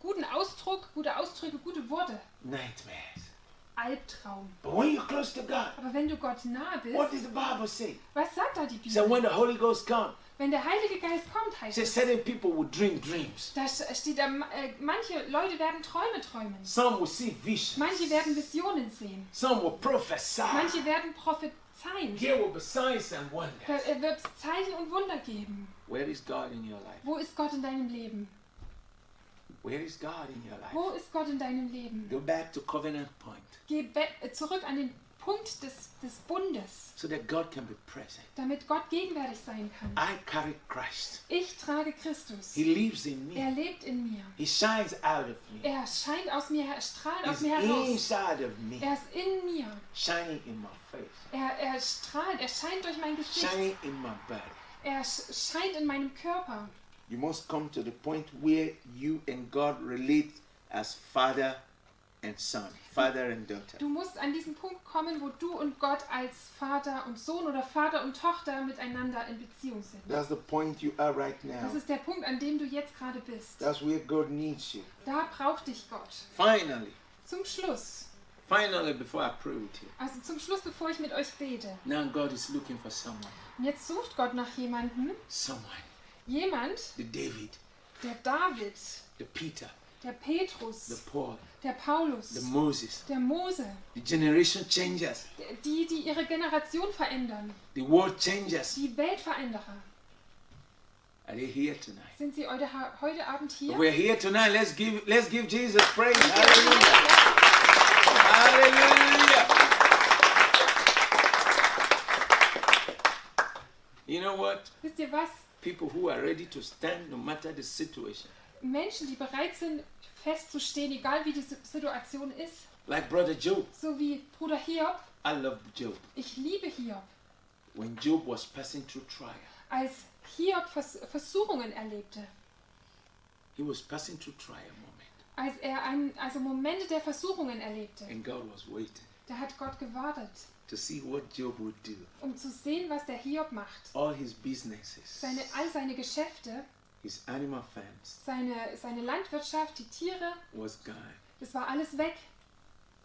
guten Ausdruck, gute Ausdrücke, gute Worte. Nightmares. Albtraum. But when you're close to God, Aber wenn du Gott nahe what bist, does the Bible say? was sagt da die Bibel? when the Holy Ghost comes, Wenn der Heilige Geist kommt, heißt es, certain people will dream dreams. da steht da, äh, manche Leute werden Träume träumen. Some will see visions. Manche werden Visionen sehen. Some will prophesy. Manche werden prophezeien. There will be signs and Da wonders. äh, wird es Zeichen und Wunder geben. Where is God in your life? Wo ist Gott in deinem Leben? Where is God in your life? Wo ist Gott in deinem Leben? Go back to covenant point Geh äh, zurück an den Punkt des, des Bundes, so that God can be present. damit Gott gegenwärtig sein kann. I carry Christ. Ich trage Christus. He lives in Er me. lebt in mir. He shines out of me. Er scheint aus mir, er strahlt aus He's mir heraus. inside of me, Er ist in mir. shining in my face, Er, er strahlt, er scheint durch mein Gesicht. shining in my body. Er sch- scheint in meinem Körper. You must come to the point where you and God relate as father and son, father and daughter. Du musst an diesen Punkt kommen, wo du und Gott als Vater und Sohn oder Vater und Tochter miteinander in Beziehung sind. That's the point you are right Das now. ist der Punkt, an dem du jetzt gerade bist. That's where God needs you. Da braucht dich Gott. Finally, Zum Schluss, Finally, before I pray with you, Also zum Schluss, bevor ich mit euch bete. now God is looking for someone. Und jetzt sucht Gott nach jemandem, Someone. jemand, The David, der David, the Peter, der the Petrus, Paul, der the Paulus, Moses, der Mose, the generation changers, die, die ihre Generation verändern, the world changers. die Weltveränderer. Are they here tonight? Sind sie heute, heute Abend hier? We're here tonight. Let's give let's give Jesus praise. Hallelujah. Hallelujah. You know what? Wisst ihr was? People who are ready to stand no matter the situation. Menschen, die bereit sind, festzustehen, egal wie die Si- Situation ist, Like brother Job. so wie Bruder Hiob. I love Job. Ich liebe Hiob. When Job was passing through trial, Als Hiob Vers Versuchungen erlebte, he was passing through trial moment. als er ein, also Momente der Versuchungen erlebte, And God was waiting da hat Gott gewartet, to see what Job would do. um zu sehen, was der Hiob macht. All his businesses, Seine, all seine Geschäfte, his animal farms seine, seine Landwirtschaft, die Tiere, was gone. das war alles weg.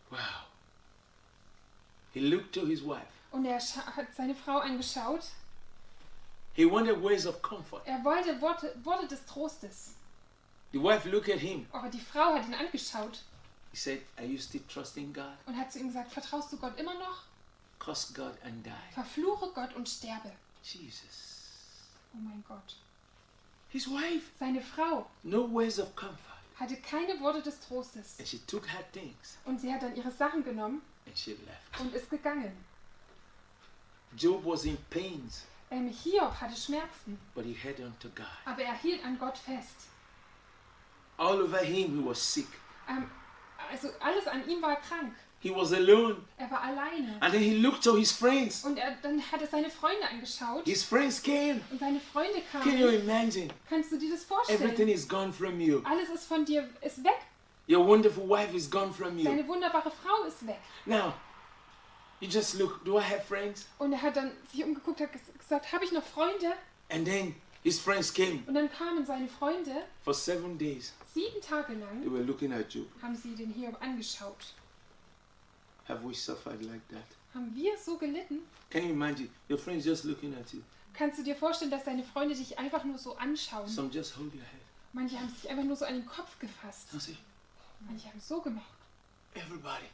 Wow. He looked to his wife. Und er hat seine Frau angeschaut. He wanted words of comfort. Er wollte Worte, Worte des Trostes. The wife looked at him. Aber die Frau hat ihn angeschaut He said, Are you still trusting God? und hat zu ihm gesagt, vertraust du Gott immer noch? Curse God and die. Verfluche Gott und sterbe. Jesus. Oh mein Gott. His wife, Seine Frau no words of comfort. hatte keine Worte des Trostes. And she took her things Und sie hat dann ihre Sachen genommen and she left. und ist gegangen. Job was in pains, Ähm, Hiob hatte Schmerzen, but he held on to God. aber er hielt an Gott fest. All over him, he was sick. Ähm, also alles an ihm war krank. He was alone. Er war alleine. And then he looked to his friends. Und er, dann hat er seine Freunde angeschaut His friends came. und seine Freunde Can you kamen. imagine? Kannst du dir das Everything vorstellen? is gone from you. Alles ist von dir, ist weg. Your wonderful wife is gone from you. Deine wunderbare Frau ist weg. Now, you just look, do I have friends? Und er hat dann sich umgeguckt, hat ges- gesagt, habe ich noch Freunde? And then his friends came. Und dann kamen seine Freunde, For seven days, sieben Tage they lang were looking at Job. haben sie den Hiob angeschaut. Have we suffered like that? Haben wir so gelitten? Can you imagine? Your friends just looking at you. Kannst du dir vorstellen, dass deine Freunde dich einfach nur so anschauen? Some just hold your head. Manche haben sich einfach nur so an den Kopf gefasst. Manche haben so gemacht. everybody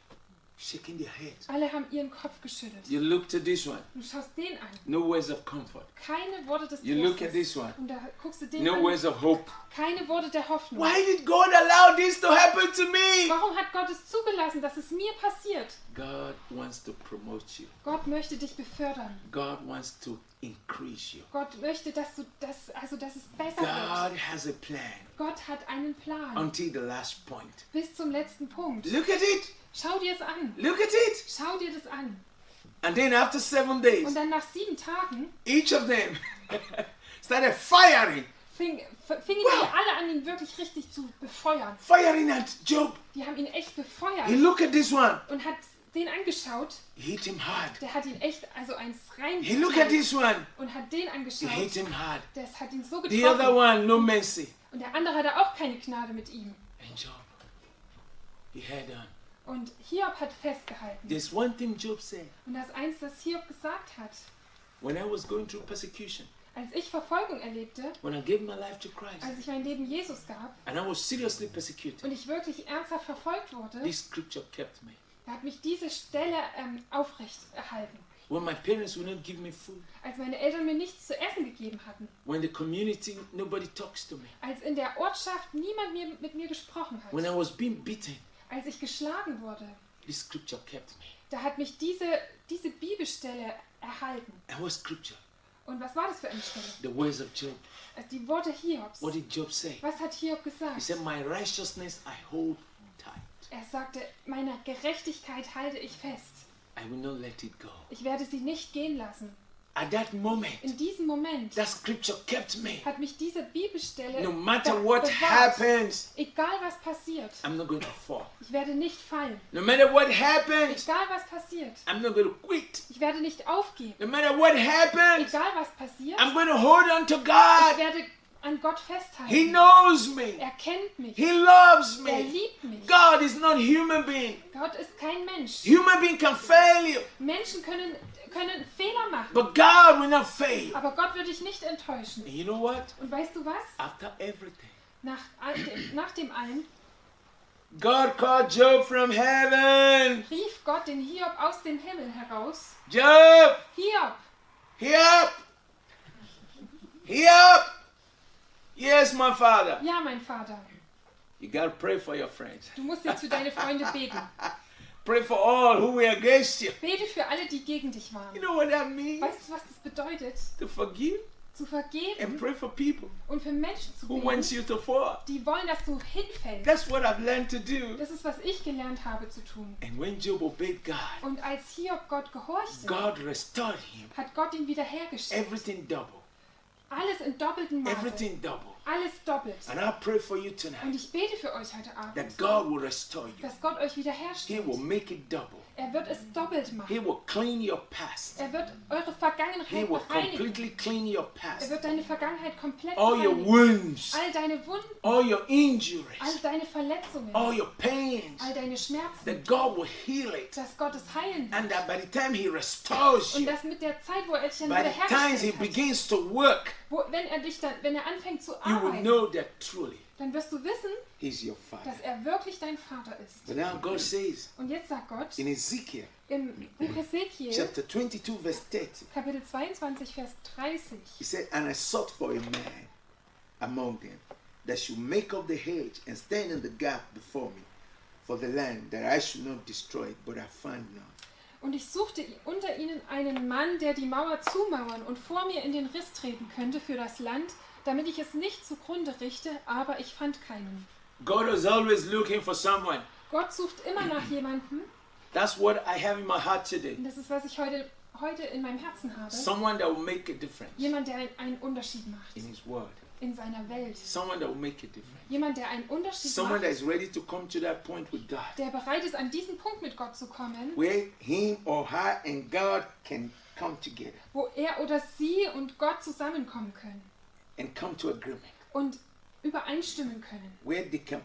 shaking their heads. Alle haben ihren Kopf geschüttelt. You look to this one, Du schaust den an. no words of comfort. Keine Worte des You look at this one, Und da guckst du den no an. words of hope. Keine Worte der Hoffnung. Why did God allow this to happen to me? Warum hat Gott es zugelassen, dass es mir passiert? God wants to promote you. Gott möchte dich befördern. God wants to increase you. Gott möchte, dass du das, also dass es besser God wird. has a plan Gott hat einen Plan. until the last point. Bis zum letzten Punkt. Look at it. Schau dir es an. Look at it. Schau dir das an. And then after seven days, Und dann nach sieben Tagen each of them started firing, fing, fingen Wow. die alle an, ihn wirklich richtig zu befeuern. firing at Job. Die haben ihn echt befeuert. He looked at this one. Und hat den angeschaut. He hit him hard. Der hat ihn echt, also eins rein. He looked at this one. Und hat den He hit angeschaut. him hard. Das hat ihn so The other getroffen. one, no mercy. Und der andere hatte auch keine Gnade mit ihm. And Job, he held on. Und Hiob hat festgehalten. There's one thing Job said. Und das eins, das Hiob gesagt hat, When I was going through persecution, als ich Verfolgung erlebte, when I gave my life to Christ, als ich mein Leben Jesus gab and I was seriously persecuted, und ich wirklich ernsthaft verfolgt wurde, this scripture kept me. da hat mich diese Stelle ähm, aufrecht erhalten. When my parents would not give me food, Als meine Eltern mir nichts zu essen gegeben hatten, when the community, nobody talks to me, als in der Ortschaft niemand mir, mit mir gesprochen when I hat, was being beaten, als ich geschlagen wurde, this scripture kept me. da hat mich diese, diese Bibelstelle erhalten. And what scripture? Und was war das für eine Stelle? The words of Job. Also Die Worte Hiobs. What did Job say? Was hat Hiob He gesagt? said, My righteousness I hold tight. Er sagte, meiner Gerechtigkeit halte ich fest. I will not let it go. Ich werde sie nicht gehen lassen. At that moment, In diesem Moment that scripture kept me. hat mich diese Bibelstelle No matter what bewahrt. happens, Egal was passiert, I'm not going to fall. ich werde nicht fallen. No matter what happens, Egal was passiert, I'm not going to quit. ich werde nicht aufgeben. No matter what happens, Egal was passiert, I'm going to hold on to ich God. werde an Gott He festhalten. knows me. Er kennt mich. He loves Er me. liebt mich. God is not human being. Gott ist kein Mensch. Human being can fail you, Menschen können, können Fehler machen. but God will not fail. Aber Gott wird dich nicht enttäuschen. And you know what? Und weißt du was? After everything, Nach, all dem- nach dem allen God called Job from heaven. rief Gott den Hiob aus dem Himmel heraus. Job, Hiob, Hiob, Hiob. Yes, my father. ja, mein Vater, You gotta pray for your friends. du musst jetzt für deine Freunde beten. Pray for all who were against you. Bete für alle, die gegen dich You waren. know what that means? Weißt du, was das bedeutet? To forgive Zu and vergeben pray for people und für Menschen zu who wants beten, you to fall. die wollen, dass du hinfällst. That's what I've learned to do. Das ist, was ich gelernt habe zu tun. And when Job obeyed God, Und als Hiob Gott gehorchte, God restored him. hat Gott ihn wiederhergestellt. Everything double. Alles in doppeltem Maße. Everything double. Alles doppelt. And I pray for you Und tonight ich bete für euch heute Abend, that God will restore you. dass Gott euch He wiederherstellt. will make it double. Er wird es doppelt He will clean your past. Er wird eure He will bereinigen. completely clean your Er past. wird deine Vergangenheit komplett All your wounds, All deine Wunden, all your all injuries, deine Verletzungen, all your pains, all deine Schmerzen, that God will heal it. dass Gott es heilen wird. And that by the time He restores Und you, dass mit der Zeit, wo er dich dann by the time He begins to work, wo, wenn er dich dann, wenn er anfängt zu you will know that truly dann wirst du wissen, dass er wirklich dein Vater ist. But now God says Und jetzt sagt Gott in Ezekiel im Buch Ezekiel, chapter 22, verse 30, Kapitel 22, Vers 30, He said, And I sought for a man among them that should make up the hedge and stand in the gap before me for the land, that I should not destroy it, but I found none. Und ich suchte unter ihnen einen Mann, der die Mauer zumauern und vor mir in den Riss treten könnte für das Land, damit ich es nicht zugrunde richte, aber ich fand keinen. God is always looking for someone. Gott sucht immer nach jemandem, That's what I have in my heart today. und das ist, was ich heute, heute in meinem Herzen habe. Someone that will make a difference Jemand, der einen Unterschied macht in His Word. in seiner Welt. Someone that will make a difference. Jemand, der einen Unterschied Someone that macht, is ready to come to that point with God der bereit ist, an diesen Punkt mit Gott zu kommen, where him or her and God can come together wo er oder sie und Gott zusammenkommen können and come to agreement, und übereinstimmen können, where they can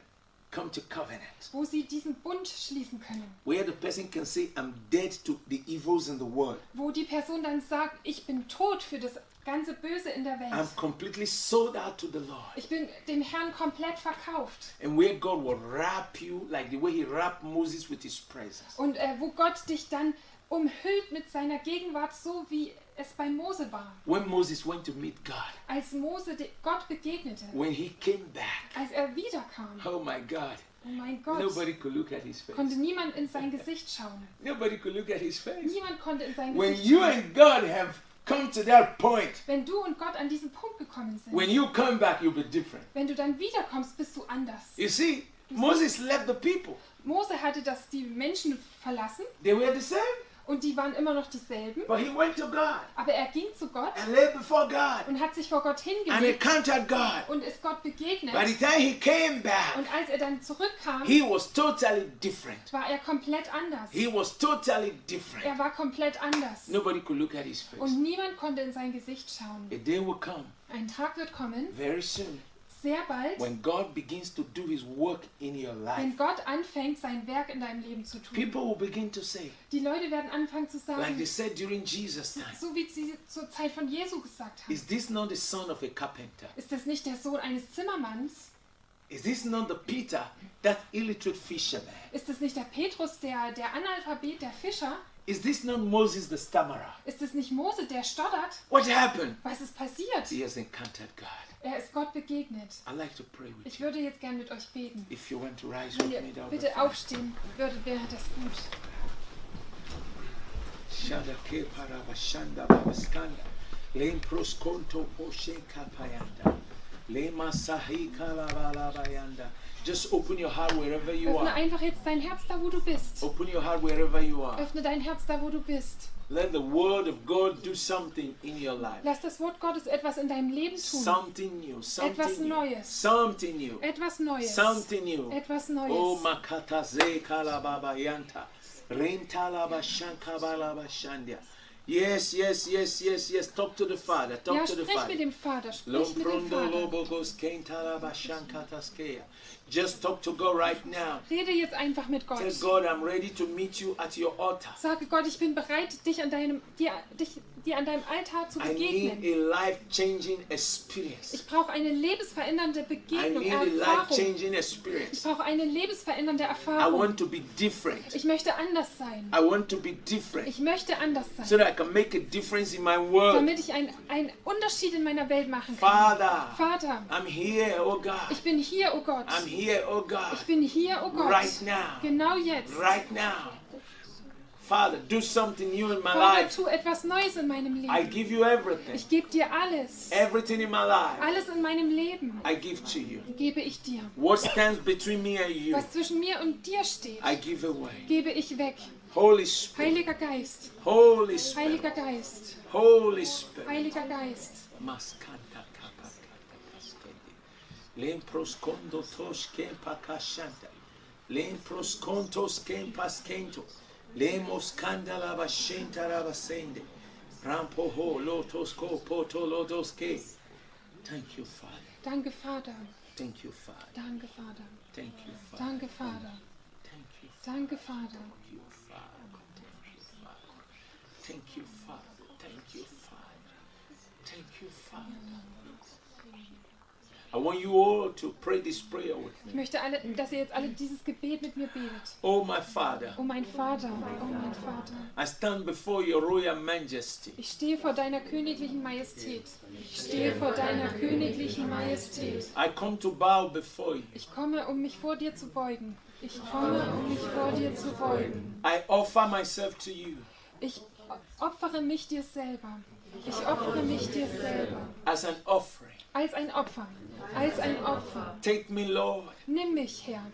come to covenant, wo sie diesen Bund schließen können. where the person can say, I'm dead to the evils in the world. wo die Person dann sagt, ich bin tot für das ganze Böse in der I'm Welt. completely sold out to the Lord. Ich bin dem Herrn komplett verkauft. And where God will wrap you like the way He wrapped Moses with His presence. Und äh, wo Gott dich dann umhüllt mit seiner Gegenwart, so wie es bei Mose war. When Moses went to meet God, Als Mose Gott begegnete, when he came back, als er wiederkam, oh my God, oh mein Gott, nobody could look at his face. konnte niemand in sein Gesicht schauen. Nobody could look at his face. Niemand konnte in sein When Gesicht you schauen. and God have come to that point, Wenn du und Gott an diesen Punkt gekommen sind, when you come back, you'll be different. wenn du dann wiederkommst, bist du anders. You see, Moses left the people. Mose hatte das die Menschen verlassen They were the same, und die waren immer noch dieselben. but he went to God Aber er ging zu Gott and lay before God und hat sich vor Gott and hingelegt encountered God. und ist Gott begegnet. By the time he came back, Und als er dann zurückkam, he was totally different. war er komplett anders. He was totally different. Er war komplett anders. Nobody could look at his face. Und niemand konnte in sein Gesicht schauen. A day will come Ein Tag wird kommen, very soon sehr bald, when God begins to do his work in your life. wenn Gott anfängt, sein Werk in deinem Leben zu tun. People will begin to say, Die Leute werden anfangen zu like they sagen, said during Jesus' time, so wie sie zur Zeit von Jesu gesagt haben, is this not the son of a carpenter? ist das nicht der Sohn eines Zimmermanns? Is this not the Peter, that illiterate fisherman? Ist das nicht der Petrus, der, der Analphabet, der Fischer? Is this not Moses the stammerer? Ist es nicht Mose, der stottert? What happened? Was ist passiert? He has encountered God. Er ist Gott begegnet. I'd like to pray with Ich würde jetzt gern mit euch beten. If you want to rise Wenn with ihr me, would be bitte aufstehen würdet, wäre das gut. Lema sahi kalabalabayanda. Just open your heart wherever you Öffne are. einfach jetzt dein Herz da, wo du bist. Open your heart wherever you are. Öffne dein Herz da, wo du bist. Let the word of God do something in your life. Lass das Wort Gottes etwas in deinem Leben tun. Something new. Something Etwas new. Neues. Something new. Etwas Neues. Something new. Etwas Oh Neues. makata ze kalababa yanta. Rentalaba shankabala shandia. Yes, yes, yes, yes, yes. Talk to the Father. Talk Ja, to the sprich Father. mit dem Vater, sprich mit dem Vater. Just talk to God right now. Rede jetzt einfach mit Gott. Tell God I'm ready to meet you at your altar. Sage Gott, ich bin bereit, dich an deinem, dir, dich, dir an deinem Altar zu begegnen. Ich brauche eine lebensverändernde Begegnung, Erfahrung. Ich brauche eine lebensverändernde I Erfahrung. want to be different. Ich möchte anders sein. I want to be different Ich möchte anders so sein, that I can make a difference in my world. damit ich einen, einen Unterschied in meiner Welt machen kann. Father, Vater, I'm here, oh God. ich bin hier, oh Gott. I'm here, oh God. Ich bin hier, oh Gott. Right now. Genau jetzt. Right now. Father, do something new in my Vater, life. tu etwas Neues in meinem I Leben. give you everything. Ich gebe dir alles. Everything in my life, Alles in meinem Leben I give to you. gebe ich dir. What stands between me and you, Was zwischen mir und dir steht, I give away. gebe ich weg. Holy Spirit, Heiliger Geist, Holy Spirit, Heiliger Geist, Holy Spirit. Heiliger Geist. Maskanta. Lempros kondo tos kempa kashanta. Lempros kontos kempas kento. Lemos kandala bashenta rabasende. Rampo ho lotos poto lodoske. Thank you, Father. Danke, Vater. Thank you, Father. Danke, Vater. Thank you, Father. Danke, Vater. Thank you, Danke, Vater. you, Father. Thank you, Father. Thank you, Father. Thank you, Father. Thank you, Father. Ich möchte, alle, dass ihr jetzt alle dieses Gebet mit mir betet. Oh, my Father, Oh mein Vater, oh mein Vater. I stand before your royal majesty. Ich stehe vor deiner königlichen Majestät. Ich stehe vor deiner königlichen Majestät. I come to bow before you. Ich komme, um mich vor dir zu beugen. Ich komme, um mich vor dir zu beugen. I offer myself to you Ich opfere mich dir selber. Ich opfere mich dir selber. as an offering. Als ein Opfer. Als ein Opfer. Take me, Lord, Nimm mich, Herr.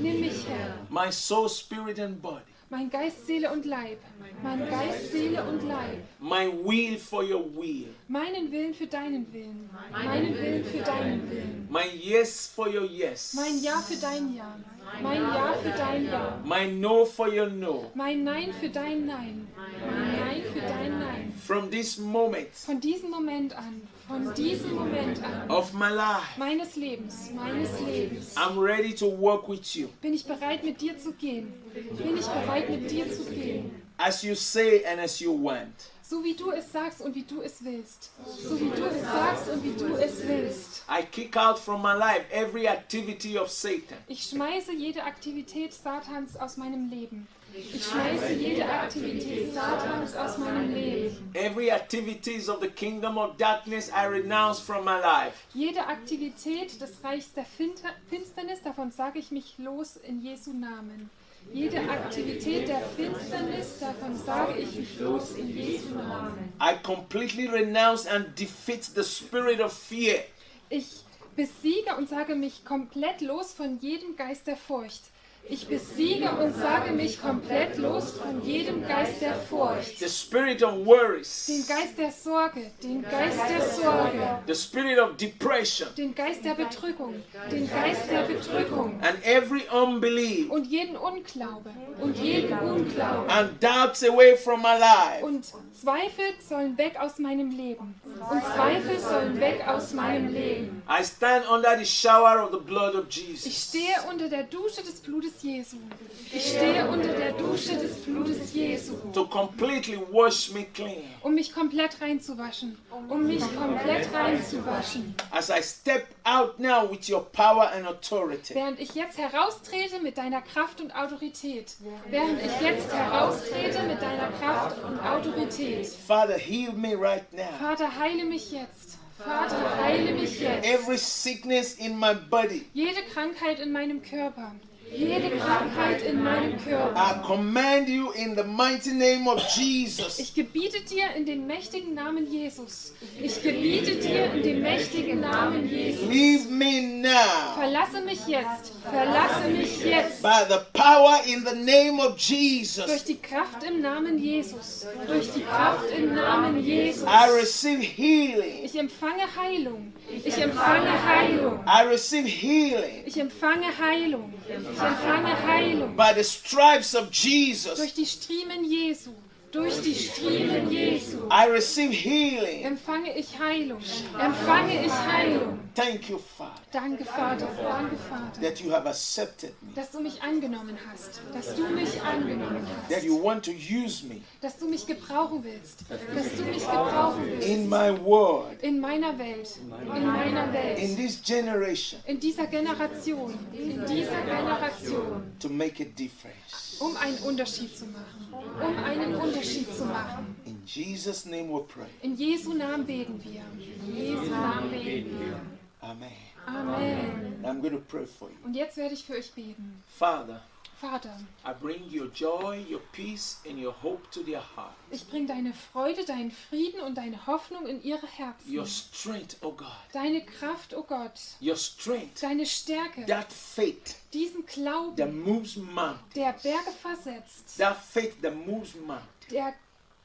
Nimm mich, Herr. my soul, spirit, and body. Mein Geist, Seele und Leib. Mein Geist, Seele und Leib. My will for your will. Meinen Willen für deinen Willen. Meinen Willen für deinen Willen. My yes for your yes. Mein Ja für dein Ja. Mein Ja für dein Ja. My no for your no. Mein Nein für dein Nein. Mein Nein für dein Nein. From this moment Von diesem Moment an. Von diesem Moment an. of my life, Meines Lebens. Meines Lebens. I'm ready to work with you. Bin ich bereit, mit dir zu gehen? Bin ich bereit, mit dir zu gehen? As you say and as you want. So wie du es sagst und wie du es willst. So wie du es sagst und wie du es willst. I kick out from my life every activity of Satan. Ich schmeiße jede Aktivität Satans aus meinem Leben. Ich schmeiße jede Aktivität Satans aus meinem Leben. Every activities of the kingdom of darkness I renounce from my life. Jede Aktivität des Reichs der Finsternis, davon sage ich mich los in Jesu Namen. Jede Aktivität der Finsternis, davon sage ich mich los in Jesu Namen. I completely renounce and defeat the spirit of fear. Ich besiege und sage mich komplett los von jedem Geist der Furcht. Ich besiege und sage mich komplett los von jedem Geist der Furcht. The spirit of Den worries. Geist der Sorge, den Geist der Sorge, The spirit of depression. den Geist der Bedrückung, den Geist der Bedrückung And every unbelief und jeden Unglaube und jeden Unglaube. and doubts away from my life. Und Zweifel sollen weg aus meinem Leben. Und Zweifel sollen weg aus meinem Leben. I stand under the shower of the blood of Ich Jesus. stehe unter der Dusche des Blutes Jesu. Ich stehe unter der Dusche des Blutes Jesu, To completely wash me clean. um mich komplett reinzuwaschen. Um mich komplett reinzuwaschen. As I step out now with your power and authority. Während ich jetzt heraustrete mit deiner Kraft und Autorität. Während ich jetzt heraustrete mit deiner Kraft und Autorität. Father, heal me right now. Vater, heile mich jetzt. Vater, heile mich jetzt. Every sickness in my body, Jede Krankheit in meinem Körper. Jede Krankheit in meinem Körper. I command you in the mighty name of Jesus. Ich gebiete dir in den mächtigen Namen Jesus. Ich gebiete dir in dem mächtigen Namen Jesus. Leave me now Verlasse mich jetzt. Verlasse mich jetzt. by the power in the name of Durch Jesus. die Kraft im Namen Jesus. Durch die Kraft im Namen Jesus. I receive healing. Ich empfange Heilung. Ich empfange Heilung. I receive healing Ich empfange Heilung. Ich empfange Heilung. By the stripes of Jesus. Durch die Striemen Jesu. Durch die Striemen Jesu I receive healing. empfange ich Heilung. Empfange ich Heilung. Thank you, Father, Danke, Vater. Danke, Vater. that you have accepted me, Dass du mich angenommen hast. Dass du mich angenommen that hast. you want to use me Dass du mich gebrauchen willst. Dass du mich gebrauchen willst. in my world, In meiner Welt. In meiner in Welt. this generation, In dieser Generation. In dieser Generation. to make a difference. Um einen Unterschied zu machen. Um einen Unterschied zu machen. In Jesus' name we pray. In Jesu Namen beten wir. In Jesu Namen beten wir. Amen. Amen. I'm going to pray for you. Und jetzt werde ich für euch beten. Father, Vater, I bring your joy, your peace, and your hope to their heart. ich bringe deine Freude, deinen Frieden und deine Hoffnung in ihre Your Herzen. strength, oh God. Deine Kraft, oh Gott. Your strength, Deine Stärke. that faith Diesen that Glauben, moves mountains. der Berge versetzt. That faith that moves mountains. Der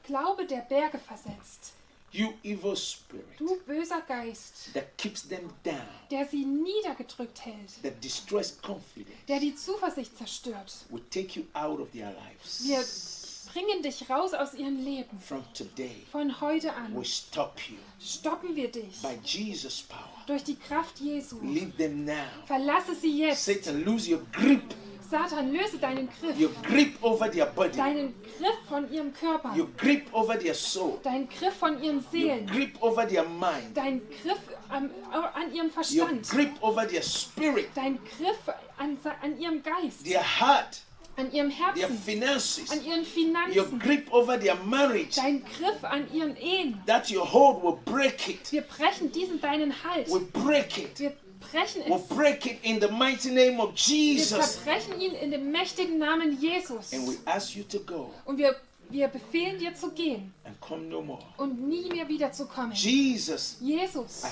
Glaube, der Berge versetzt. You evil spirit Du böser Geist, that keeps them down, der sie niedergedrückt hält. that destroys confidence, Der die Zuversicht zerstört. will take you out of their Wir lives. bringen dich raus aus ihrem Leben. From today, Von heute an we stop you stoppen wir dich. by Jesus' power. Durch die Kraft Jesu. Leave them now. Verlasse sie jetzt. Satan, lose your grip, Satan, löse deinen Griff. your grip over their body, Deinen Griff von ihrem Körper. your grip over their soul, Deinen Griff von ihren your Seelen. grip over their mind, Dein Griff an, an ihrem your Verstand. grip over their spirit, Dein Griff an, an ihrem Geist. their heart, An ihrem their Herzen. finances, An ihren your Finanzen. grip over their marriage, Dein Griff an ihren Ehen. that your hold will break it. Wir brechen diesen deinen Halt. We break it. Wir brechen We es. break it in the mighty name of Wir Jesus. zerbrechen ihn in dem mächtigen Namen Jesus. And we ask you to go Und wir, wir befehlen dir zu gehen and come no more. und nie mehr wiederzukommen. Jesus, Jesus,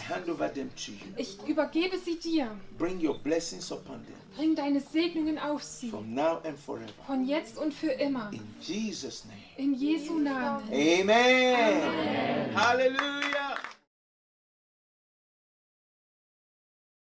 ich übergebe sie dir. Bring your blessings upon them Bring deine Segnungen auf sie. Von jetzt und für immer. In Jesus' name. In Jesu Namen. Amen. Hallelujah.